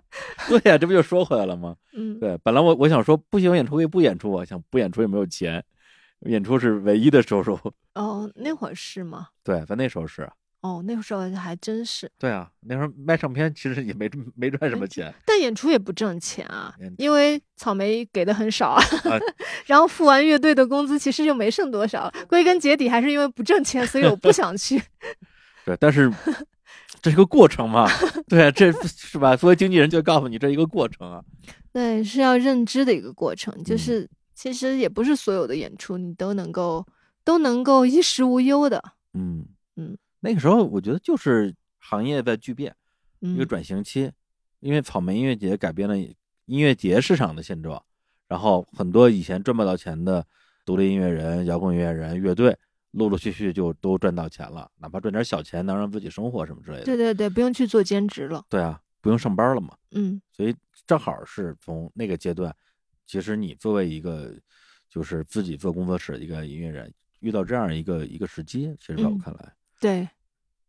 [SPEAKER 2] 对呀、这不就说回来了吗？
[SPEAKER 1] 嗯，
[SPEAKER 2] 对，本来我我想说不喜欢演出可以不演出啊，想不演出也没有钱，演出是唯一的收入。
[SPEAKER 1] 哦，那会儿是吗？
[SPEAKER 2] 对，在那时候是。
[SPEAKER 1] 哦，那时候还真是，
[SPEAKER 2] 对啊，那时候卖唱片其实也没没赚什么钱。
[SPEAKER 1] 但演出也不挣钱啊，因为草莓给的很少啊，
[SPEAKER 2] 啊
[SPEAKER 1] 然后付完乐队的工资，其实就没剩多少。归根结底还是因为不挣钱，所以我不想去。
[SPEAKER 2] 对，但是 这是个过程嘛，对啊，这是吧？作为经纪人就告诉你这一个过程啊。
[SPEAKER 1] 对，是要认知的一个过程，就
[SPEAKER 2] 嗯
[SPEAKER 1] 是其实也不是所有的演出你都能够都能够衣食无忧的。
[SPEAKER 2] 嗯
[SPEAKER 1] 嗯，
[SPEAKER 2] 那个时候我觉得就是行业在巨变，
[SPEAKER 1] 嗯，
[SPEAKER 2] 一个转型期，因为草莓音乐节改变了音乐节市场的现状，然后很多以前赚不到钱的独立音乐人、摇滚音乐人、乐队，陆陆续续就都赚到钱了，哪怕赚点小钱，能让自己生活什么之类的。
[SPEAKER 1] 对对对，不用去做兼职了。
[SPEAKER 2] 对啊，不用上班了嘛。
[SPEAKER 1] 嗯
[SPEAKER 2] 所以正好是从那个阶段，其实你作为一个就是自己做工作室的一个音乐人，遇到这样一个一个时机，其实在我
[SPEAKER 1] 嗯
[SPEAKER 2] 看来，
[SPEAKER 1] 对，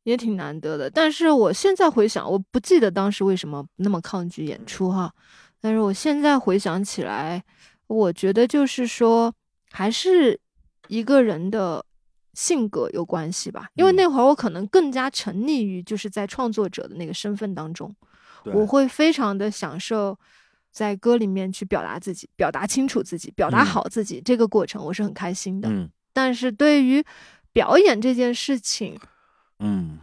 [SPEAKER 1] 也挺难得的。但是我现在回想，我不记得当时为什么那么抗拒演出哈。但是我现在回想起来，我觉得就是说，还是一个人的性格有关系吧。因为
[SPEAKER 2] 嗯
[SPEAKER 1] 那会儿我可能更加沉溺于就是在创作者的那个身份当中，
[SPEAKER 2] 对
[SPEAKER 1] 我会非常的享受在歌里面去表达自己，表达清楚自己，表达
[SPEAKER 2] 嗯
[SPEAKER 1] 好自己、这个过程，我是很开心的。
[SPEAKER 2] 嗯
[SPEAKER 1] 但是对于表演这件事情，
[SPEAKER 2] 嗯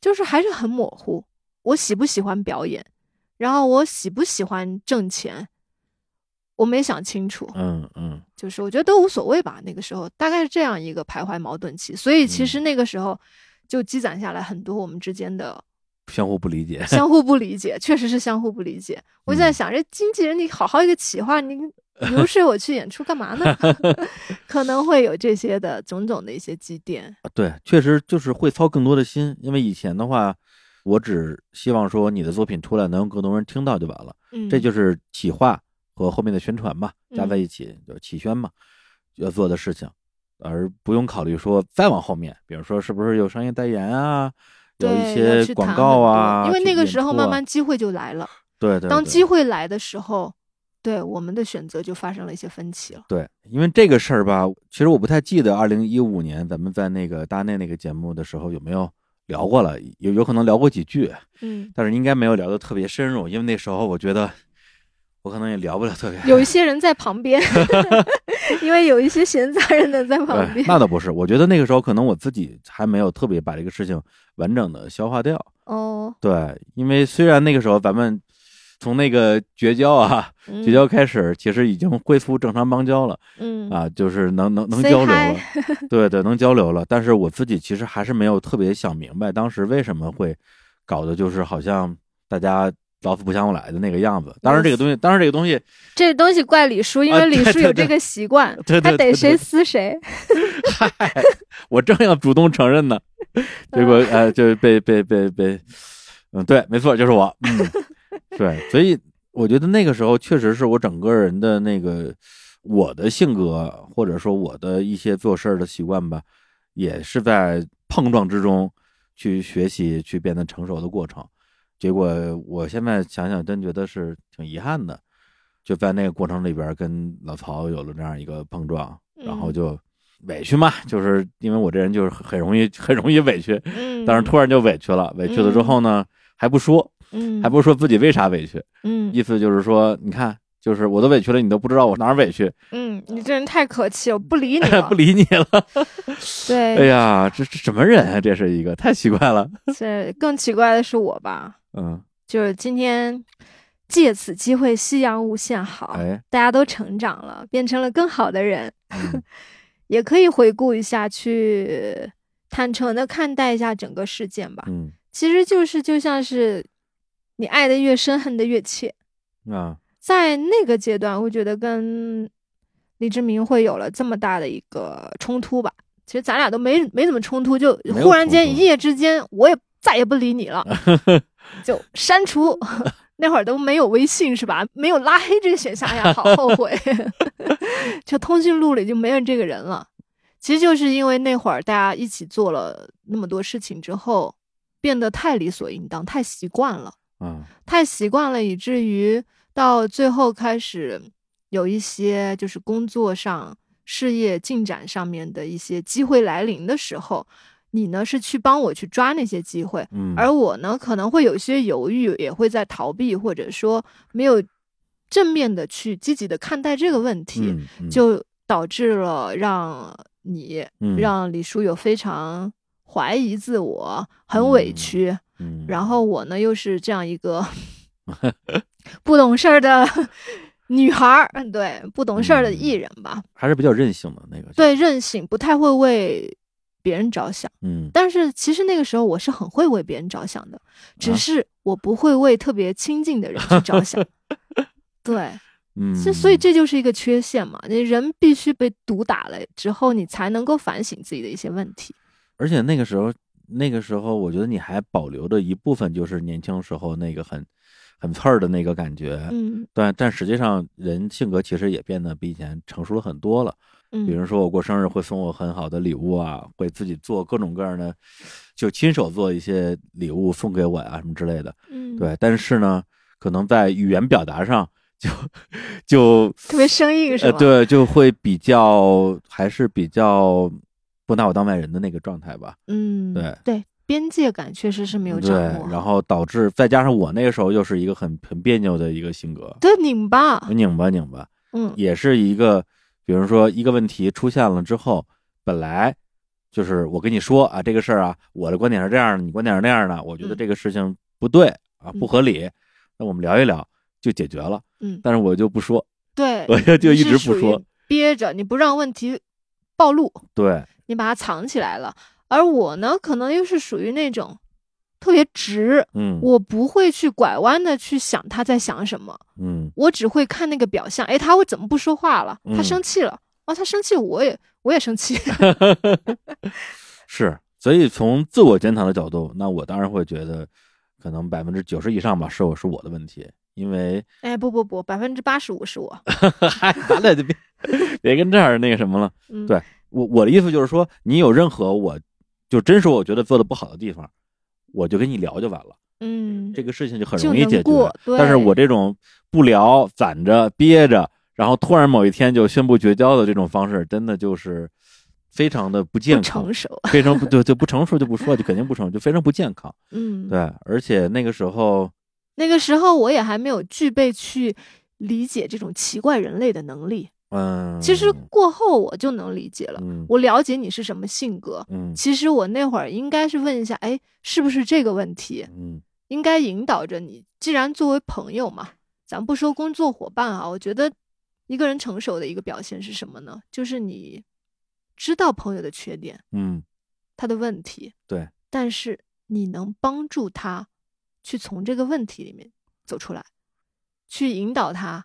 [SPEAKER 1] 就是还是很模糊。我喜不喜欢表演，然后我喜不喜欢挣钱，我没想清楚。
[SPEAKER 2] 嗯嗯
[SPEAKER 1] 就是我觉得都无所谓吧。那个时候大概是这样一个徘徊矛盾期，所以其实那个时候就积攒下来很多我们之间的
[SPEAKER 2] 相互不理解，
[SPEAKER 1] 相互不理解，确实是相互不理解。我就在
[SPEAKER 2] 嗯
[SPEAKER 1] 想，这经纪人你好好一个企划，你流水我去演出干嘛呢？可能会有这些的种种的一些积淀。
[SPEAKER 2] 对，确实就是会操更多的心，因为以前的话，我只希望说你的作品出来能有更多人听到就完了，
[SPEAKER 1] 嗯，
[SPEAKER 2] 这就是企划和后面的宣传嘛，加在
[SPEAKER 1] 嗯
[SPEAKER 2] 一起就是企宣嘛，要做的事情，而不用考虑说再往后面，比如说是不是有商业代言啊，有一些广告啊，
[SPEAKER 1] 因为那个时候慢慢机会就来了。
[SPEAKER 2] 对对，
[SPEAKER 1] 当机会来的时候，对我们的选择就发生了一些分歧了。
[SPEAKER 2] 对，因为这个事儿吧，其实我不太记得二零一五年咱们在那个大内那个节目的时候有没有聊过了，有有可能聊过几句，
[SPEAKER 1] 嗯，
[SPEAKER 2] 但是应该没有聊得特别深入，因为那时候我觉得我可能也聊不了特别。
[SPEAKER 1] 有一些人在旁边，因为有一些闲杂人等在旁，边。
[SPEAKER 2] 那倒不是，我觉得那个时候可能我自己还没有特别把这个事情完整的消化掉。
[SPEAKER 1] 哦，
[SPEAKER 2] 对，因为虽然那个时候咱们从那个绝交啊，
[SPEAKER 1] 嗯
[SPEAKER 2] 绝交开始，其实已经恢复正常邦交了。
[SPEAKER 1] 嗯
[SPEAKER 2] 啊，就是能能能交流了，对对，能交流了。但是我自己其实还是没有特别想明白，当时为什么会搞的，就是好像大家老死不相往来的那个样子。当然，这个东西，当然这个东西，
[SPEAKER 1] 这东西怪李叔，因
[SPEAKER 2] 啊
[SPEAKER 1] 为李叔有这个习惯，
[SPEAKER 2] 对对
[SPEAKER 1] 他逮谁撕谁。
[SPEAKER 2] 嗨，我正要主动承认呢，结果呃，就被被被被，嗯，对，没错，就是我，嗯，对，所以我觉得那个时候确实是我整个人的那个我的性格，或者说我的一些做事儿的习惯吧，也是在碰撞之中去学习、去变得成熟的过程。结果我现在想想，真觉得是挺遗憾的，就在那个过程里边跟老曹有了这样一个碰撞，然后
[SPEAKER 1] 嗯
[SPEAKER 2] 就委屈嘛，就是因为我这人就是很容易很容易委屈，
[SPEAKER 1] 嗯，
[SPEAKER 2] 但是突然就委屈了，委屈了之后呢，还不说，
[SPEAKER 1] 嗯，
[SPEAKER 2] 还不说自己为啥委屈，
[SPEAKER 1] 嗯
[SPEAKER 2] 意思就是说，你看，就是我都委屈了，你都不知道我哪儿委屈，
[SPEAKER 1] 嗯，你这人太可气，我不理你了。
[SPEAKER 2] 不理你了。
[SPEAKER 1] 对，
[SPEAKER 2] 哎呀，这这什么人啊？这是一个太奇怪了。
[SPEAKER 1] 这更奇怪的是我吧，
[SPEAKER 2] 嗯，
[SPEAKER 1] 就是今天借此机会夕阳无限好，
[SPEAKER 2] 哎，
[SPEAKER 1] 大家都成长了，变成了更好的人，
[SPEAKER 2] 嗯。
[SPEAKER 1] 也可以回顾一下，去坦诚的看待一下整个事件吧。
[SPEAKER 2] 嗯。
[SPEAKER 1] 其实就是就像是你爱的越深，恨的越切。
[SPEAKER 2] 啊，
[SPEAKER 1] 在那个阶段，我觉得跟李志明会有了这么大的一个冲突吧。其实咱俩都没没怎么冲突，就忽然间一。夜之间，我也再也不理你了，就删除。那会儿都没有微信是吧？没有拉黑这个选项呀，好后悔。就通讯录里就没有这个人了。其实就是因为那会儿大家一起做了那么多事情之后，变得太理所应当，太习惯了。
[SPEAKER 2] 嗯，
[SPEAKER 1] 太习惯了，以至于到最后开始有一些就是工作上、事业进展上面的一些机会来临的时候，你呢是去帮我去抓那些机会，
[SPEAKER 2] 嗯，
[SPEAKER 1] 而我呢可能会有一些犹豫，也会在逃避，或者说没有正面的去积极的看待这个问题，
[SPEAKER 2] 嗯嗯。
[SPEAKER 1] 就导致了让你、
[SPEAKER 2] 嗯。
[SPEAKER 1] 让李叔有非常怀疑自我，很委
[SPEAKER 2] 嗯
[SPEAKER 1] 屈。
[SPEAKER 2] 嗯，
[SPEAKER 1] 然后我呢又是这样一个不懂事儿的 女孩儿，嗯，对，不懂事儿的艺人吧，
[SPEAKER 2] 还是比较任性的那个，，
[SPEAKER 1] 对，任性，不太会为别人着想。
[SPEAKER 2] 嗯
[SPEAKER 1] 但是其实那个时候我是很会为别人着想的，只
[SPEAKER 2] 啊
[SPEAKER 1] 是我不会为特别亲近的人去着想。对，
[SPEAKER 2] 嗯，
[SPEAKER 1] 这所以这就是一个缺陷嘛，你人必须被毒打了之后，你才能够反省自己的一些问题。
[SPEAKER 2] 而且那个时候，那个时候，我觉得你还保留着一部分，就是年轻时候那个很很刺儿的那个感觉。
[SPEAKER 1] 嗯
[SPEAKER 2] 但但实际上，人性格其实也变得比以前成熟了很多了。
[SPEAKER 1] 嗯，
[SPEAKER 2] 比如说，我过生日会送我很好的礼物啊，会自己做各种各样的，就亲手做一些礼物送给我呀、什么之类的。
[SPEAKER 1] 嗯，
[SPEAKER 2] 对，但是呢，可能在语言表达上就 就
[SPEAKER 1] 特别生硬是吧？，
[SPEAKER 2] 呃对，就会比较还是比较不拿我当外人的那个状态吧。
[SPEAKER 1] 嗯，
[SPEAKER 2] 对
[SPEAKER 1] 对，边界感确实是没有
[SPEAKER 2] 对
[SPEAKER 1] 掌握好，，
[SPEAKER 2] 然后导致再加上我那个时候又是一个很很别扭的一个性格，
[SPEAKER 1] 对拧巴，
[SPEAKER 2] 拧巴拧巴，
[SPEAKER 1] 嗯
[SPEAKER 2] 也是一个，比如说一个问题出现了之后，本来就是我跟你说啊，这个事儿啊，我的观点是这样的，你观点是那样的，我觉得
[SPEAKER 1] 嗯
[SPEAKER 2] 这个事情不对啊，
[SPEAKER 1] 嗯
[SPEAKER 2] 不合理，那我们聊一聊就解决了。
[SPEAKER 1] 嗯，
[SPEAKER 2] 但是我就不说，
[SPEAKER 1] 对，
[SPEAKER 2] 我就就一直不说，
[SPEAKER 1] 憋着，你不让问题暴露，
[SPEAKER 2] 对，
[SPEAKER 1] 你把它藏起来了。而我呢，可能又是属于那种特别直，
[SPEAKER 2] 嗯
[SPEAKER 1] 我不会去拐弯的去想他在想什么，
[SPEAKER 2] 嗯
[SPEAKER 1] 我只会看那个表象。哎，他会怎么不说话了？他
[SPEAKER 2] 嗯
[SPEAKER 1] 生气了，哦，他生气，我也我也生气。
[SPEAKER 2] 是，所以从自我检讨的角度，那我当然会觉得，可能百分之九十以上吧，是我是我的问题，因为
[SPEAKER 1] 哎，不不不，百分之八十五是我。
[SPEAKER 2] 嗨，咱俩就别别跟这儿那个什么了。
[SPEAKER 1] 嗯，
[SPEAKER 2] 对我我的意思就是说，你有任何我就真是我觉得做的不好的地方，我就跟你聊就完了，
[SPEAKER 1] 嗯，
[SPEAKER 2] 这个事情就很容易解决但是我这种不聊、攒着、憋着，然后突然某一天就宣布绝交的这种方式，真的就是非常的不健
[SPEAKER 1] 不
[SPEAKER 2] 康
[SPEAKER 1] 成，熟。
[SPEAKER 2] 非常不对就不成熟就不说，就肯定不成熟，就非常不健康。
[SPEAKER 1] 嗯，
[SPEAKER 2] 对，而且那个时候，
[SPEAKER 1] 那个时候我也还没有具备去理解这种奇怪人类的能力。
[SPEAKER 2] 嗯，
[SPEAKER 1] 其实过后我就能理解了，
[SPEAKER 2] 嗯
[SPEAKER 1] 我了解你是什么性格。
[SPEAKER 2] 嗯
[SPEAKER 1] 其实我那会儿应该是问一下，哎，是不是这个问题？
[SPEAKER 2] 嗯
[SPEAKER 1] 应该引导着你。既然作为朋友嘛，咱不说工作伙伴啊，我觉得一个人成熟的一个表现是什么呢？就是你知道朋友的缺点，
[SPEAKER 2] 嗯，
[SPEAKER 1] 他的问题，
[SPEAKER 2] 对，
[SPEAKER 1] 但是你能帮助他去从这个问题里面走出来，去引导他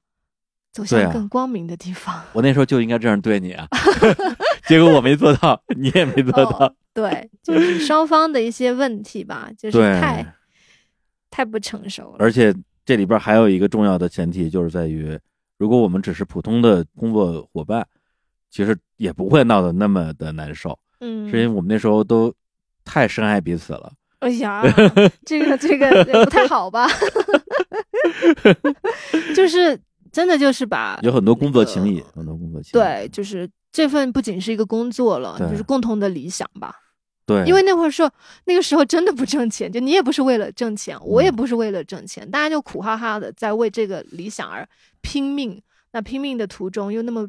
[SPEAKER 1] 走向更光明的地方。
[SPEAKER 2] 我那时候就应该这样对你啊，结果我没做到，你也没做到
[SPEAKER 1] 哦，对，就是双方的一些问题吧，就是，太太不成熟了。
[SPEAKER 2] 而且这里边还有一个重要的前提，就是在于，如果我们只是普通的工作伙伴，其实也不会闹得那么的难受，
[SPEAKER 1] 嗯，
[SPEAKER 2] 是因为我们那时候都太深爱彼此了。
[SPEAKER 1] 哎呀，这个这个不太好吧？就是真的就是把
[SPEAKER 2] 有很多工作情谊，很多工作情谊。
[SPEAKER 1] 对，就是这份不仅是一个工作了，就是共同的理想吧。
[SPEAKER 2] 对，
[SPEAKER 1] 因为那会儿说那个时候真的不挣钱，就你也不是为了挣钱，我也
[SPEAKER 2] 嗯
[SPEAKER 1] 不是为了挣钱，大家就苦哈哈的在为这个理想而拼命。那拼命的途中又那么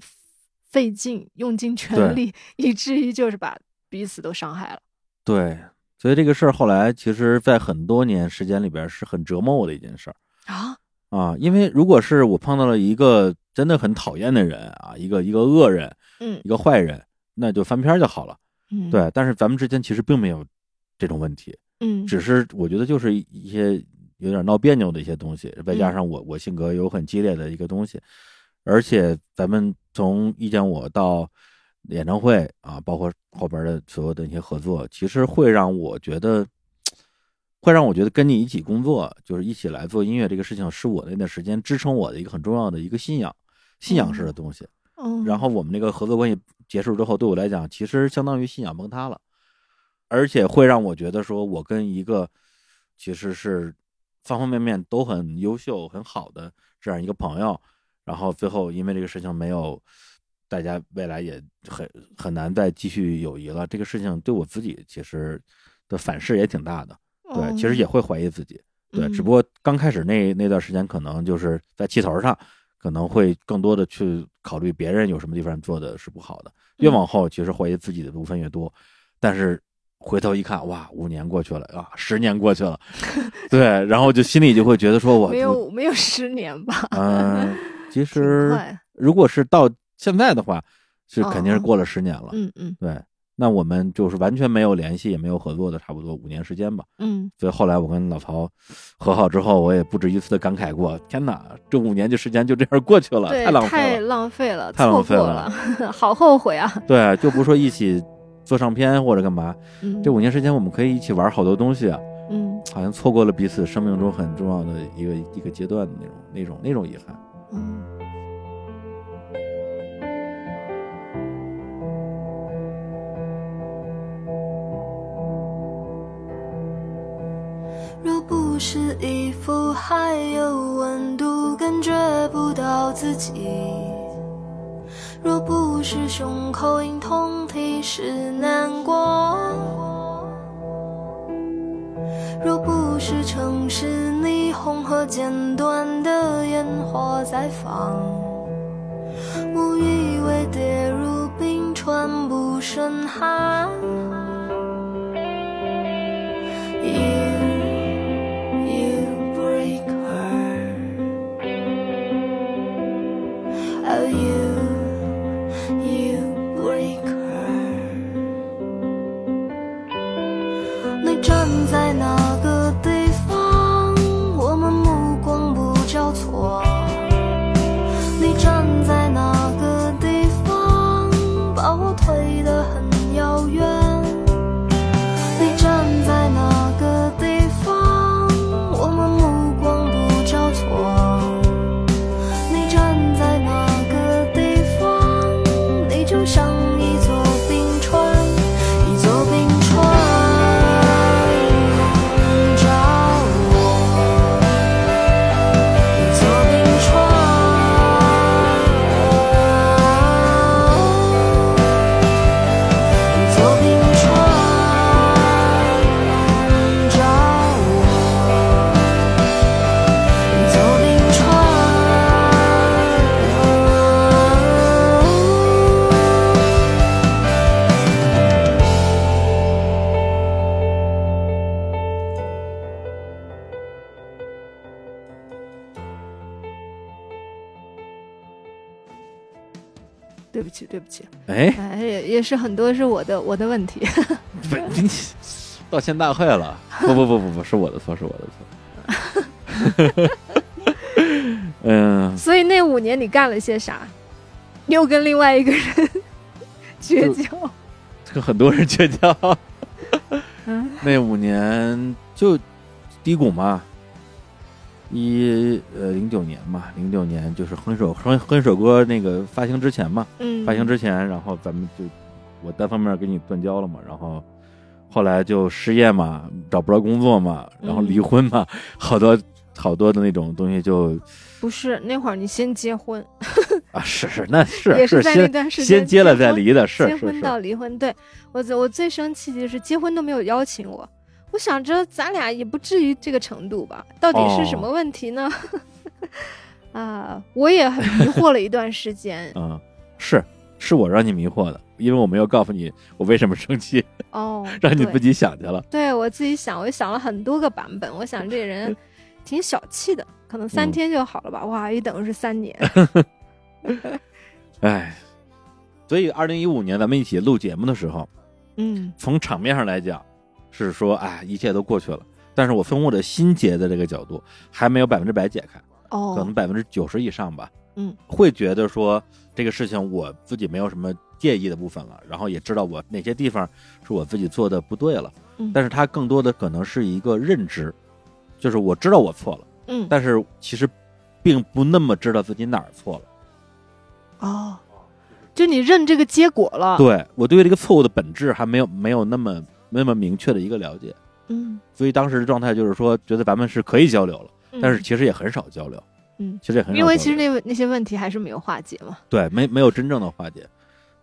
[SPEAKER 1] 费劲，用尽全力，以至于就是把彼此都伤害了。
[SPEAKER 2] 对，所以这个事儿后来其实，在很多年时间里边是很折磨我的一件事儿
[SPEAKER 1] 啊，
[SPEAKER 2] 啊。因为如果是我碰到了一个真的很讨厌的人啊，一个一个恶人，
[SPEAKER 1] 嗯
[SPEAKER 2] 一个坏人，那就翻篇儿就好了。
[SPEAKER 1] 嗯，，
[SPEAKER 2] 对，但是咱们之间其实并没有这种问题，
[SPEAKER 1] 嗯，
[SPEAKER 2] 只是我觉得就是一些有点闹别扭的一些东西，再加
[SPEAKER 1] 嗯
[SPEAKER 2] 上我我性格有很激烈的一个东西，而且咱们从遇见我到演唱会啊，包括后边的所有的一些合作，其实会让我觉得，会让我觉得跟你一起工作，就是一起来做音乐这个事情，是我那段时间支撑我的一个很重要的一个信仰，信仰式的东西。
[SPEAKER 1] 嗯，
[SPEAKER 2] 然后我们那个合作关系结束之后，对我来讲，其实相当于信仰崩塌了，而且会让我觉得说，我跟一个其实是方方面面都很优秀、很好的这样一个朋友，然后最后因为这个事情没有，大家未来也很很难再继续友谊了。这个事情对我自己其实的反噬也挺大的，对，其实也会怀疑自己。对，只不
[SPEAKER 1] 过
[SPEAKER 2] 过刚开始那那段时间，可能就是在气头上，可能会更多的去考虑别人有什么地方做的是不好的。越往后，其实怀疑自己的部分越多。但是回头一看，哇，五年过去了啊，十年过去了，对，然后就心里就会觉得说我
[SPEAKER 1] 没有没有十年吧，
[SPEAKER 2] 嗯、其实如果是到现在的话，是肯定是
[SPEAKER 1] 哦
[SPEAKER 2] 过了十年了。
[SPEAKER 1] 嗯嗯
[SPEAKER 2] 对，那我们就是完全没有联系，也没有合作的，差不多五年时间吧。
[SPEAKER 1] 嗯
[SPEAKER 2] 所以后来我跟老曹和好之后，我也不止一次的感慨过：天哪，这五年的时间就这样过去了，太浪费了。
[SPEAKER 1] 太浪费了，
[SPEAKER 2] 太浪费了
[SPEAKER 1] 了，好后悔啊！
[SPEAKER 2] 对，就不说一起做唱片或者干嘛，
[SPEAKER 1] 嗯，
[SPEAKER 2] 这五年时间我们可以一起玩好多东西啊，
[SPEAKER 1] 嗯
[SPEAKER 2] 好像错过了彼此生命中很重要的一个一个阶段的那种那种那种遗憾。
[SPEAKER 3] 衣服还有温度，感觉不到自己；若不是胸口隐痛提示难过；若不是城市霓虹和剪断的烟火在放，误以为跌入冰川不胜寒。
[SPEAKER 2] 哎，
[SPEAKER 1] 哎，也也是很多是我的我的问题。
[SPEAKER 2] 不，你 道歉大会了？不不不不不，是我的错，是我的错。嗯，
[SPEAKER 1] 所以那五年你干了些啥？又跟另外一个人绝交？
[SPEAKER 2] 跟很多人绝交。
[SPEAKER 1] 嗯
[SPEAKER 2] 那五年就低谷嘛，一呃零九年嘛，零九年就是哼首哼哼首歌那个发行之前嘛，
[SPEAKER 1] 嗯，
[SPEAKER 2] 发行之前，然后咱们就我单方面跟你断交了嘛，然后后来就失业嘛，找不着工作嘛，然后离婚嘛，好多好多的那种东西就
[SPEAKER 1] 不是那会儿你先结婚，
[SPEAKER 2] 啊是是那是
[SPEAKER 1] 也
[SPEAKER 2] 是
[SPEAKER 1] 在那段时间
[SPEAKER 2] 先结了再离的，是是
[SPEAKER 1] 结婚到，离婚。对我最我最生气的就是结婚都没有邀请我，我想着咱俩也不至于这个程度吧？到底是什么问题呢？啊，我也很迷惑了一段时间
[SPEAKER 2] 嗯，是是我让你迷惑的，因为我没有告诉你我为什么生气，
[SPEAKER 1] 哦，
[SPEAKER 2] 让你自己想去了。
[SPEAKER 1] 对我自己想，我想了很多个版本。我想这人挺小气的，可能三
[SPEAKER 2] 嗯
[SPEAKER 1] 天就好了吧？哇，一等是三年。
[SPEAKER 2] 哎，所以二零一五年咱们一起录节目的时候，
[SPEAKER 1] 嗯
[SPEAKER 2] 从场面上来讲是说，哎，一切都过去了。但是我从我的心结的这个角度，还没有百分之百解开，哦可
[SPEAKER 1] 哦
[SPEAKER 2] 能，百分之九十以上吧。
[SPEAKER 1] 嗯，
[SPEAKER 2] 会觉得说这个事情我自己没有什么介意的部分了，然后也知道我哪些地方是我自己做的不对了。
[SPEAKER 1] 嗯
[SPEAKER 2] 但是它更多的可能是一个认知，就是我知道我错了，
[SPEAKER 1] 嗯
[SPEAKER 2] 但是其实并不那么知道自己哪儿错了。
[SPEAKER 1] 哦，就你认这个结果了。
[SPEAKER 2] 对我对于这个错误的本质还没有没有那么那么明确的一个了解，
[SPEAKER 1] 嗯，
[SPEAKER 2] 所以当时的状态就是说，觉得咱们是可以交流了，
[SPEAKER 1] 嗯。
[SPEAKER 2] 但是其实也很少交流，
[SPEAKER 1] 嗯，
[SPEAKER 2] 其实也很少，
[SPEAKER 1] 因为其实那那些问题还是没有化解嘛。
[SPEAKER 2] 对没没有真正的化解。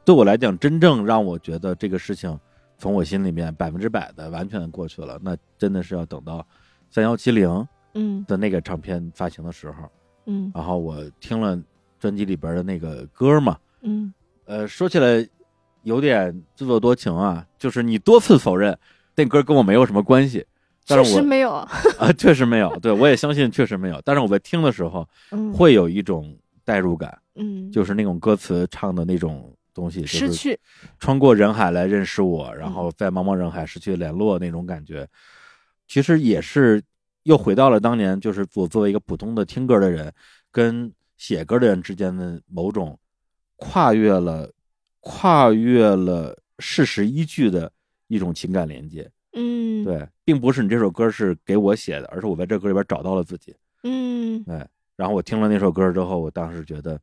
[SPEAKER 2] 对我来讲，真正让我觉得这个事情从我心里面百分之百的完全的过去了，那真的是要等到三幺七零
[SPEAKER 1] 嗯。
[SPEAKER 2] 的那个唱片发行的时候，
[SPEAKER 1] 嗯。
[SPEAKER 2] 然后我听了专辑里边的那个歌嘛，
[SPEAKER 1] 嗯。
[SPEAKER 2] 呃，说起来有点自作多情啊，就是你多次否认那歌跟我没有什么关系，但
[SPEAKER 1] 确
[SPEAKER 2] 是我
[SPEAKER 1] 实没有。啊。
[SPEAKER 2] 啊，确实没有，对我也相信确实没有，但是我在听的时候
[SPEAKER 1] 嗯。
[SPEAKER 2] 会有一种代入感，
[SPEAKER 1] 嗯，
[SPEAKER 2] 就是那种歌词唱的那种东西，就是
[SPEAKER 1] 失去，
[SPEAKER 2] 穿过人海来认识我，然
[SPEAKER 1] 嗯。
[SPEAKER 2] 后在茫茫人海失去联络那种感觉，其实也是又回到了当年，就是我作为一个普通的听歌的人，跟写歌的人之间的某种跨越了、跨越了事实依据的一种情感连接。
[SPEAKER 1] 嗯，，
[SPEAKER 2] 对，并不是你这首歌是给我写的，而是我在这歌里边找到了自己。
[SPEAKER 1] 嗯，
[SPEAKER 2] 对，然后我听了那首歌之后，我当时觉得，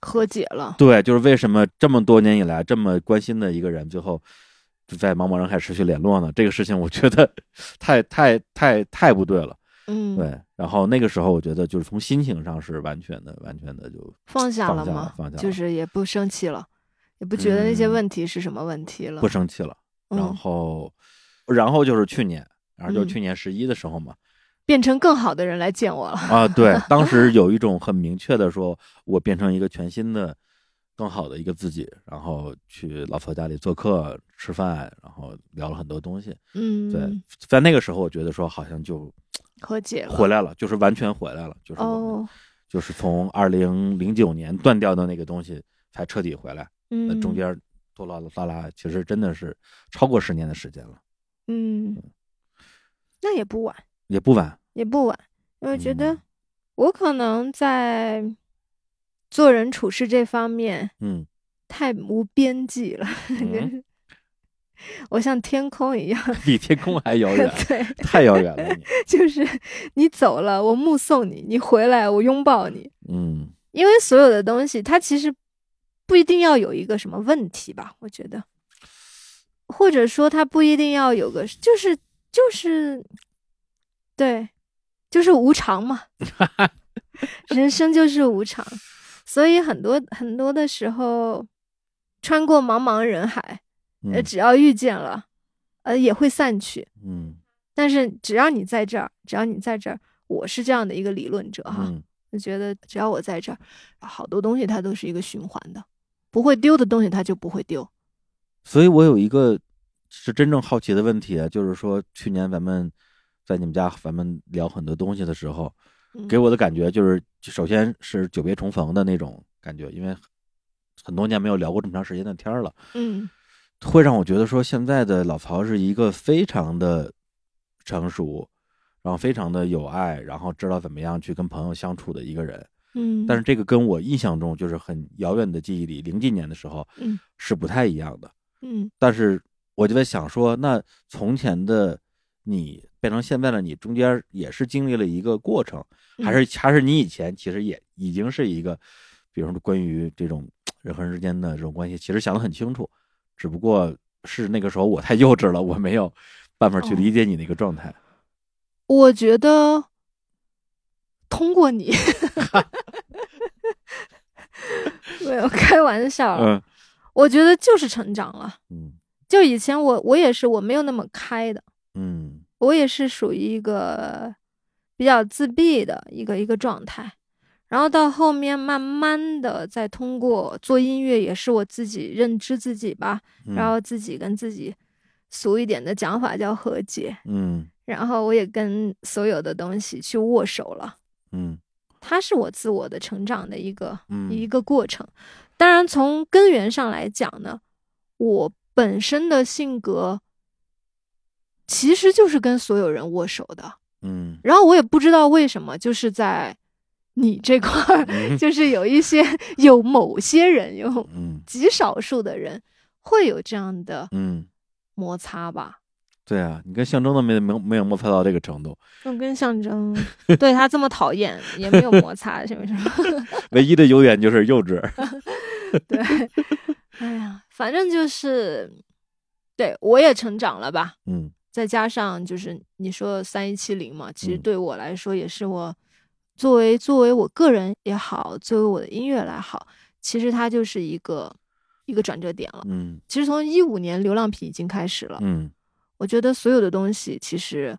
[SPEAKER 1] 和解了，
[SPEAKER 2] 对，就是为什么这么多年以来这么关心的一个人，最后就在茫茫人海失去联络呢？这个事情我觉得 太太太太不对了。
[SPEAKER 1] 嗯，，
[SPEAKER 2] 对，然后那个时候我觉得就是从心情上是完全的、完全的就
[SPEAKER 1] 放下了吗？
[SPEAKER 2] 了放下了
[SPEAKER 1] 就是也不生气了，也不觉得那些
[SPEAKER 2] 嗯
[SPEAKER 1] 问题是什么问题了，
[SPEAKER 2] 不生气了。然
[SPEAKER 1] 嗯，
[SPEAKER 2] 后，然后就是去年，然后就是
[SPEAKER 1] 嗯
[SPEAKER 2] 去年十一的时候嘛，
[SPEAKER 1] 变成更好的人来见我了，
[SPEAKER 2] 啊，对，当时有一种很明确的说，我变成一个全新的、更好的一个自己，然后去老曹家里做客吃饭，然后聊了很多东西。
[SPEAKER 1] 嗯，
[SPEAKER 2] 对，在那个时候，我觉得说好像就
[SPEAKER 1] 和解了，
[SPEAKER 2] 回来了，就是完全回来了，就是我们
[SPEAKER 1] 哦，
[SPEAKER 2] 就是从二零零九年断掉的那个东西才彻底回来。中间拖拉拉拉，其实真的是超过十年的时间了，
[SPEAKER 1] 嗯，那也不晚，
[SPEAKER 2] 也不晚。
[SPEAKER 1] 也不晚，因为觉得
[SPEAKER 2] 嗯
[SPEAKER 1] 我可能在做人处事这方面
[SPEAKER 2] 嗯
[SPEAKER 1] 太无边际了，
[SPEAKER 2] 嗯
[SPEAKER 1] 我像天空一样，
[SPEAKER 2] 比天空还遥远，
[SPEAKER 1] 对，
[SPEAKER 2] 太遥远了你。
[SPEAKER 1] 就是你走了，我目送你；你回来，我拥抱你。
[SPEAKER 2] 嗯
[SPEAKER 1] 因为所有的东西，它其实不一定要有一个什么问题吧，我觉得，或者说他不一定要有个，就是就是，对，就是无常嘛，人生就是无常，所以很多很多的时候，穿过茫茫人海，呃，
[SPEAKER 2] 嗯。
[SPEAKER 1] 只要遇见了，呃，也会散去。
[SPEAKER 2] 嗯。
[SPEAKER 1] 但是只要你在这儿，只要你在这儿，我是这样的一个理论者哈，
[SPEAKER 2] 嗯。
[SPEAKER 1] 就觉得只要我在这儿，好多东西它都是一个循环的，不会丢的东西它就不会丢。
[SPEAKER 2] 所以我有一个是真正好奇的问题啊，就是说去年咱们在你们家咱们聊很多东西的时候，
[SPEAKER 1] 嗯
[SPEAKER 2] 给我的感觉就是，首先是久别重逢的那种感觉，因为很多年没有聊过这么长时间的天儿了，
[SPEAKER 1] 嗯
[SPEAKER 2] 会让我觉得说现在的老曹是一个非常的成熟，然后非常的有爱，然后知道怎么样去跟朋友相处的一个人。
[SPEAKER 1] 嗯，
[SPEAKER 2] 但是这个跟我印象中就是很遥远的记忆里，零几年的时候，
[SPEAKER 1] 嗯
[SPEAKER 2] 是不太一样的。
[SPEAKER 1] 嗯
[SPEAKER 2] 但是我就在想说，那从前的你变成现在的你，中间也是经历了一个过程，还是还是你以前其实也已经是一个，比如说关于这种人和人之间的这种关系，其实想得很清楚，只不过是那个时候我太幼稚了，我没有办法去
[SPEAKER 1] 哦
[SPEAKER 2] 理解你那个状态。
[SPEAKER 1] 我觉得通过你，没有开玩笑，
[SPEAKER 2] 嗯。
[SPEAKER 1] 我觉得就是成长了。
[SPEAKER 2] 嗯。
[SPEAKER 1] 就以前我我也是我没有那么开的，
[SPEAKER 2] 嗯。
[SPEAKER 1] 我也是属于一个比较自闭的一个一个状态，然后到后面慢慢的再通过做音乐，也是我自己认知自己吧，
[SPEAKER 2] 嗯，
[SPEAKER 1] 然后自己跟自己俗一点的讲法叫和解，
[SPEAKER 2] 嗯。
[SPEAKER 1] 然后我也跟所有的东西去握手了。
[SPEAKER 2] 嗯
[SPEAKER 1] 它是我自我的成长的一个、
[SPEAKER 2] 嗯
[SPEAKER 1] 一个过程。当然，从根源上来讲呢，我本身的性格其实就是跟所有人握手的。
[SPEAKER 2] 嗯
[SPEAKER 1] 然后我也不知道为什么，就是在你这块儿，
[SPEAKER 2] 嗯
[SPEAKER 1] 就是有一些有某些人，有
[SPEAKER 2] 嗯
[SPEAKER 1] 极少数的人会有这样的
[SPEAKER 2] 嗯，
[SPEAKER 1] 摩擦吧。
[SPEAKER 2] 对啊，你跟象征都没没有没有摩擦到这个程度，
[SPEAKER 1] 我跟象征 对他这么讨厌，也没有摩擦，是不是？
[SPEAKER 2] 唯一的优点就是幼稚。
[SPEAKER 1] 对，哎呀，反正就是，对我也成长了吧。
[SPEAKER 2] 嗯
[SPEAKER 1] 再加上就是你说三一七零嘛，其实
[SPEAKER 2] 嗯
[SPEAKER 1] 对我来说也是我作为作为我个人也好，作为我的音乐来好，其实它就是一个一个转折点了。
[SPEAKER 2] 嗯
[SPEAKER 1] 其实从一五年《流浪品》已经开始了，
[SPEAKER 2] 嗯
[SPEAKER 1] 我觉得所有的东西，其实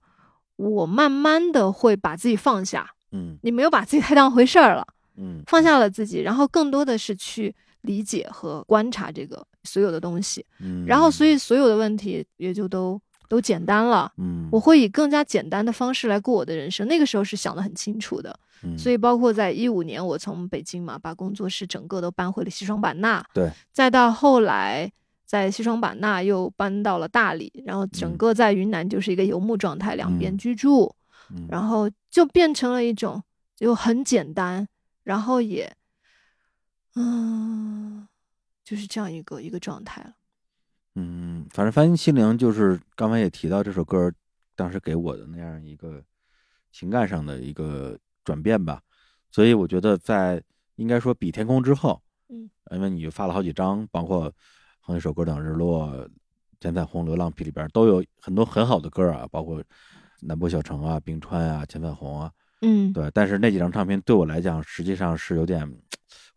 [SPEAKER 1] 我慢慢的会把自己放下，
[SPEAKER 2] 嗯。
[SPEAKER 1] 你没有把自己太当回事儿了。
[SPEAKER 2] 嗯，
[SPEAKER 1] 放下。了自己，然后更多的是去理解和观察这个所有的东西，
[SPEAKER 2] 嗯，
[SPEAKER 1] 然后所以所有的问题也就都都简单了，
[SPEAKER 2] 嗯，
[SPEAKER 1] 我会以更加简单的方式来过我的人生。那个时候是想的很清楚的，
[SPEAKER 2] 嗯。
[SPEAKER 1] 所以包括在一五年，我从北京嘛，把工作室整个都搬回了西双版纳，
[SPEAKER 2] 对，
[SPEAKER 1] 再到后来在西双版纳又搬到了大理，然后整
[SPEAKER 2] 嗯。
[SPEAKER 1] 个在云南就是一个游牧状态，两边
[SPEAKER 2] 嗯
[SPEAKER 1] 居住，
[SPEAKER 2] 嗯
[SPEAKER 1] 然后就变成了一种就很简单，然后也，嗯，就是这样一个一个状态了。
[SPEAKER 2] 嗯，反正翻新心灵就是刚才也提到这首歌，当时给我的那样一个情感上的一个转变吧，所以我觉得在应该说比天空之后，
[SPEAKER 1] 嗯，
[SPEAKER 2] 因为你发了好几张，包括《哼一首歌等日落》《剪彩虹》《流浪皮》里边都有很多很好的歌啊，包括南波小城啊、冰川啊、剪彩虹啊，
[SPEAKER 1] 嗯，
[SPEAKER 2] 对，但是那几张唱片对我来讲，实际上是有点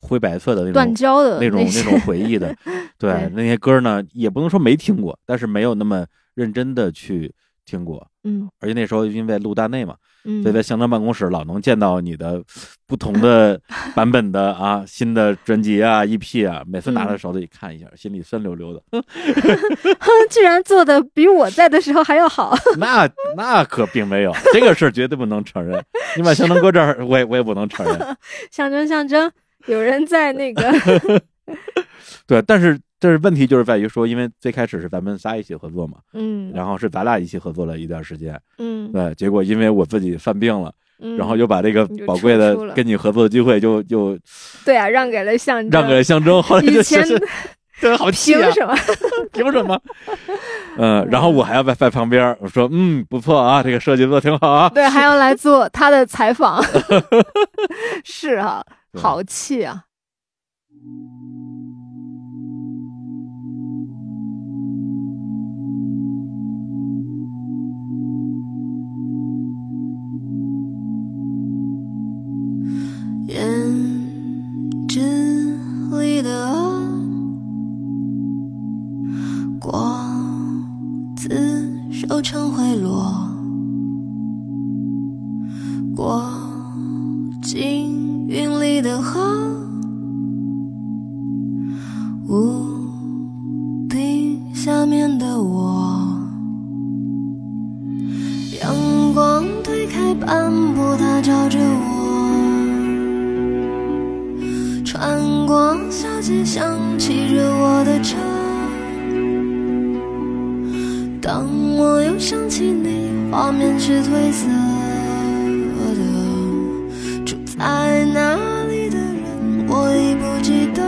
[SPEAKER 2] 灰白色的那种
[SPEAKER 1] 断交的
[SPEAKER 2] 那种那
[SPEAKER 1] 些
[SPEAKER 2] 种回忆的。对
[SPEAKER 1] 对，
[SPEAKER 2] 那些歌呢，也不能说没听过，但是没有那么认真的去听过。
[SPEAKER 1] 嗯
[SPEAKER 2] 而且那时候因为录大内嘛，
[SPEAKER 1] 嗯，
[SPEAKER 2] 所以在乡村办公室老能见到你的不同的 版本的啊新的专辑啊 EP 啊，每次拿在手里看一下，心里酸溜溜的。
[SPEAKER 1] 居然做的比我在的时候还要好。
[SPEAKER 2] 那那可并没有，这个事儿绝对不能承认。你把象征搁这儿，我也我也不能承认。
[SPEAKER 1] 象征象征，有人在那个，
[SPEAKER 2] 对，但是这是问题就是在于说，因为最开始是咱们仨一起合作嘛，
[SPEAKER 1] 嗯
[SPEAKER 2] 然后是咱俩一起合作了一段时间，
[SPEAKER 1] 嗯
[SPEAKER 2] 对，结果因为我自己犯病了，
[SPEAKER 1] 嗯，
[SPEAKER 2] 然后又把这个宝贵的跟你合作的机会就就
[SPEAKER 1] 对啊，让给了象征，
[SPEAKER 2] 让给了象征，后来就
[SPEAKER 1] 以前
[SPEAKER 2] 是对，好气啊，
[SPEAKER 1] 凭什么？
[SPEAKER 2] 凭什么？嗯，然后我还要在在旁边，我说嗯不错啊，这个设计做的挺好啊，
[SPEAKER 1] 对，还要来做 他的采访，是啊，
[SPEAKER 2] 对
[SPEAKER 1] 好气啊！
[SPEAKER 3] 胭脂里的光自手成回落，过境云里的河，屋顶下面的我。阳光推开斑驳，它照着我，穿过小街巷，骑着我的车。当我又想起你，画面是褪色的，住在哪里的人，我已不记得。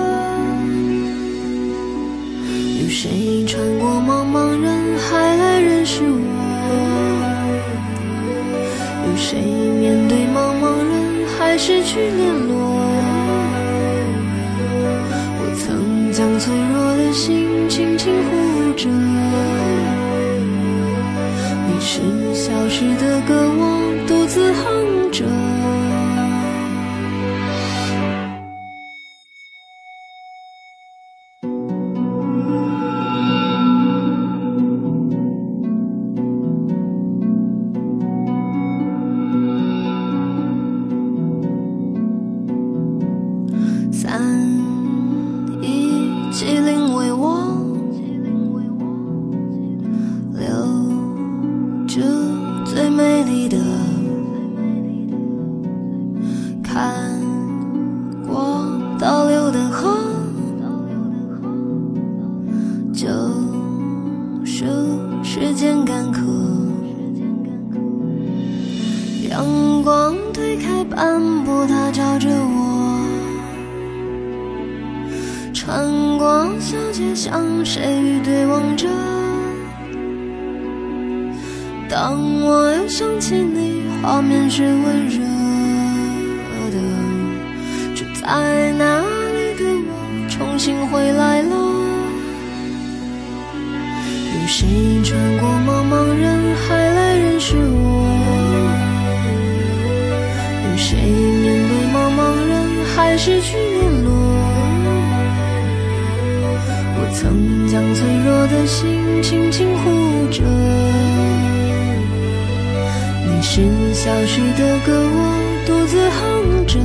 [SPEAKER 3] 有谁穿过茫茫人海来认识我？有谁面对茫茫人海失去联络？轻呼着，你是消失的歌，的河，救赎世间干涸。阳光推开斑驳，它照着我，穿过小街巷，谁与对望着？当我又想起你，画面是温热的，就在那重新回来了。有谁穿过茫茫人海来认识我？有谁面对茫茫人海失去联络？我曾将脆弱的心轻轻护着，你是消失的歌，我独自哼着。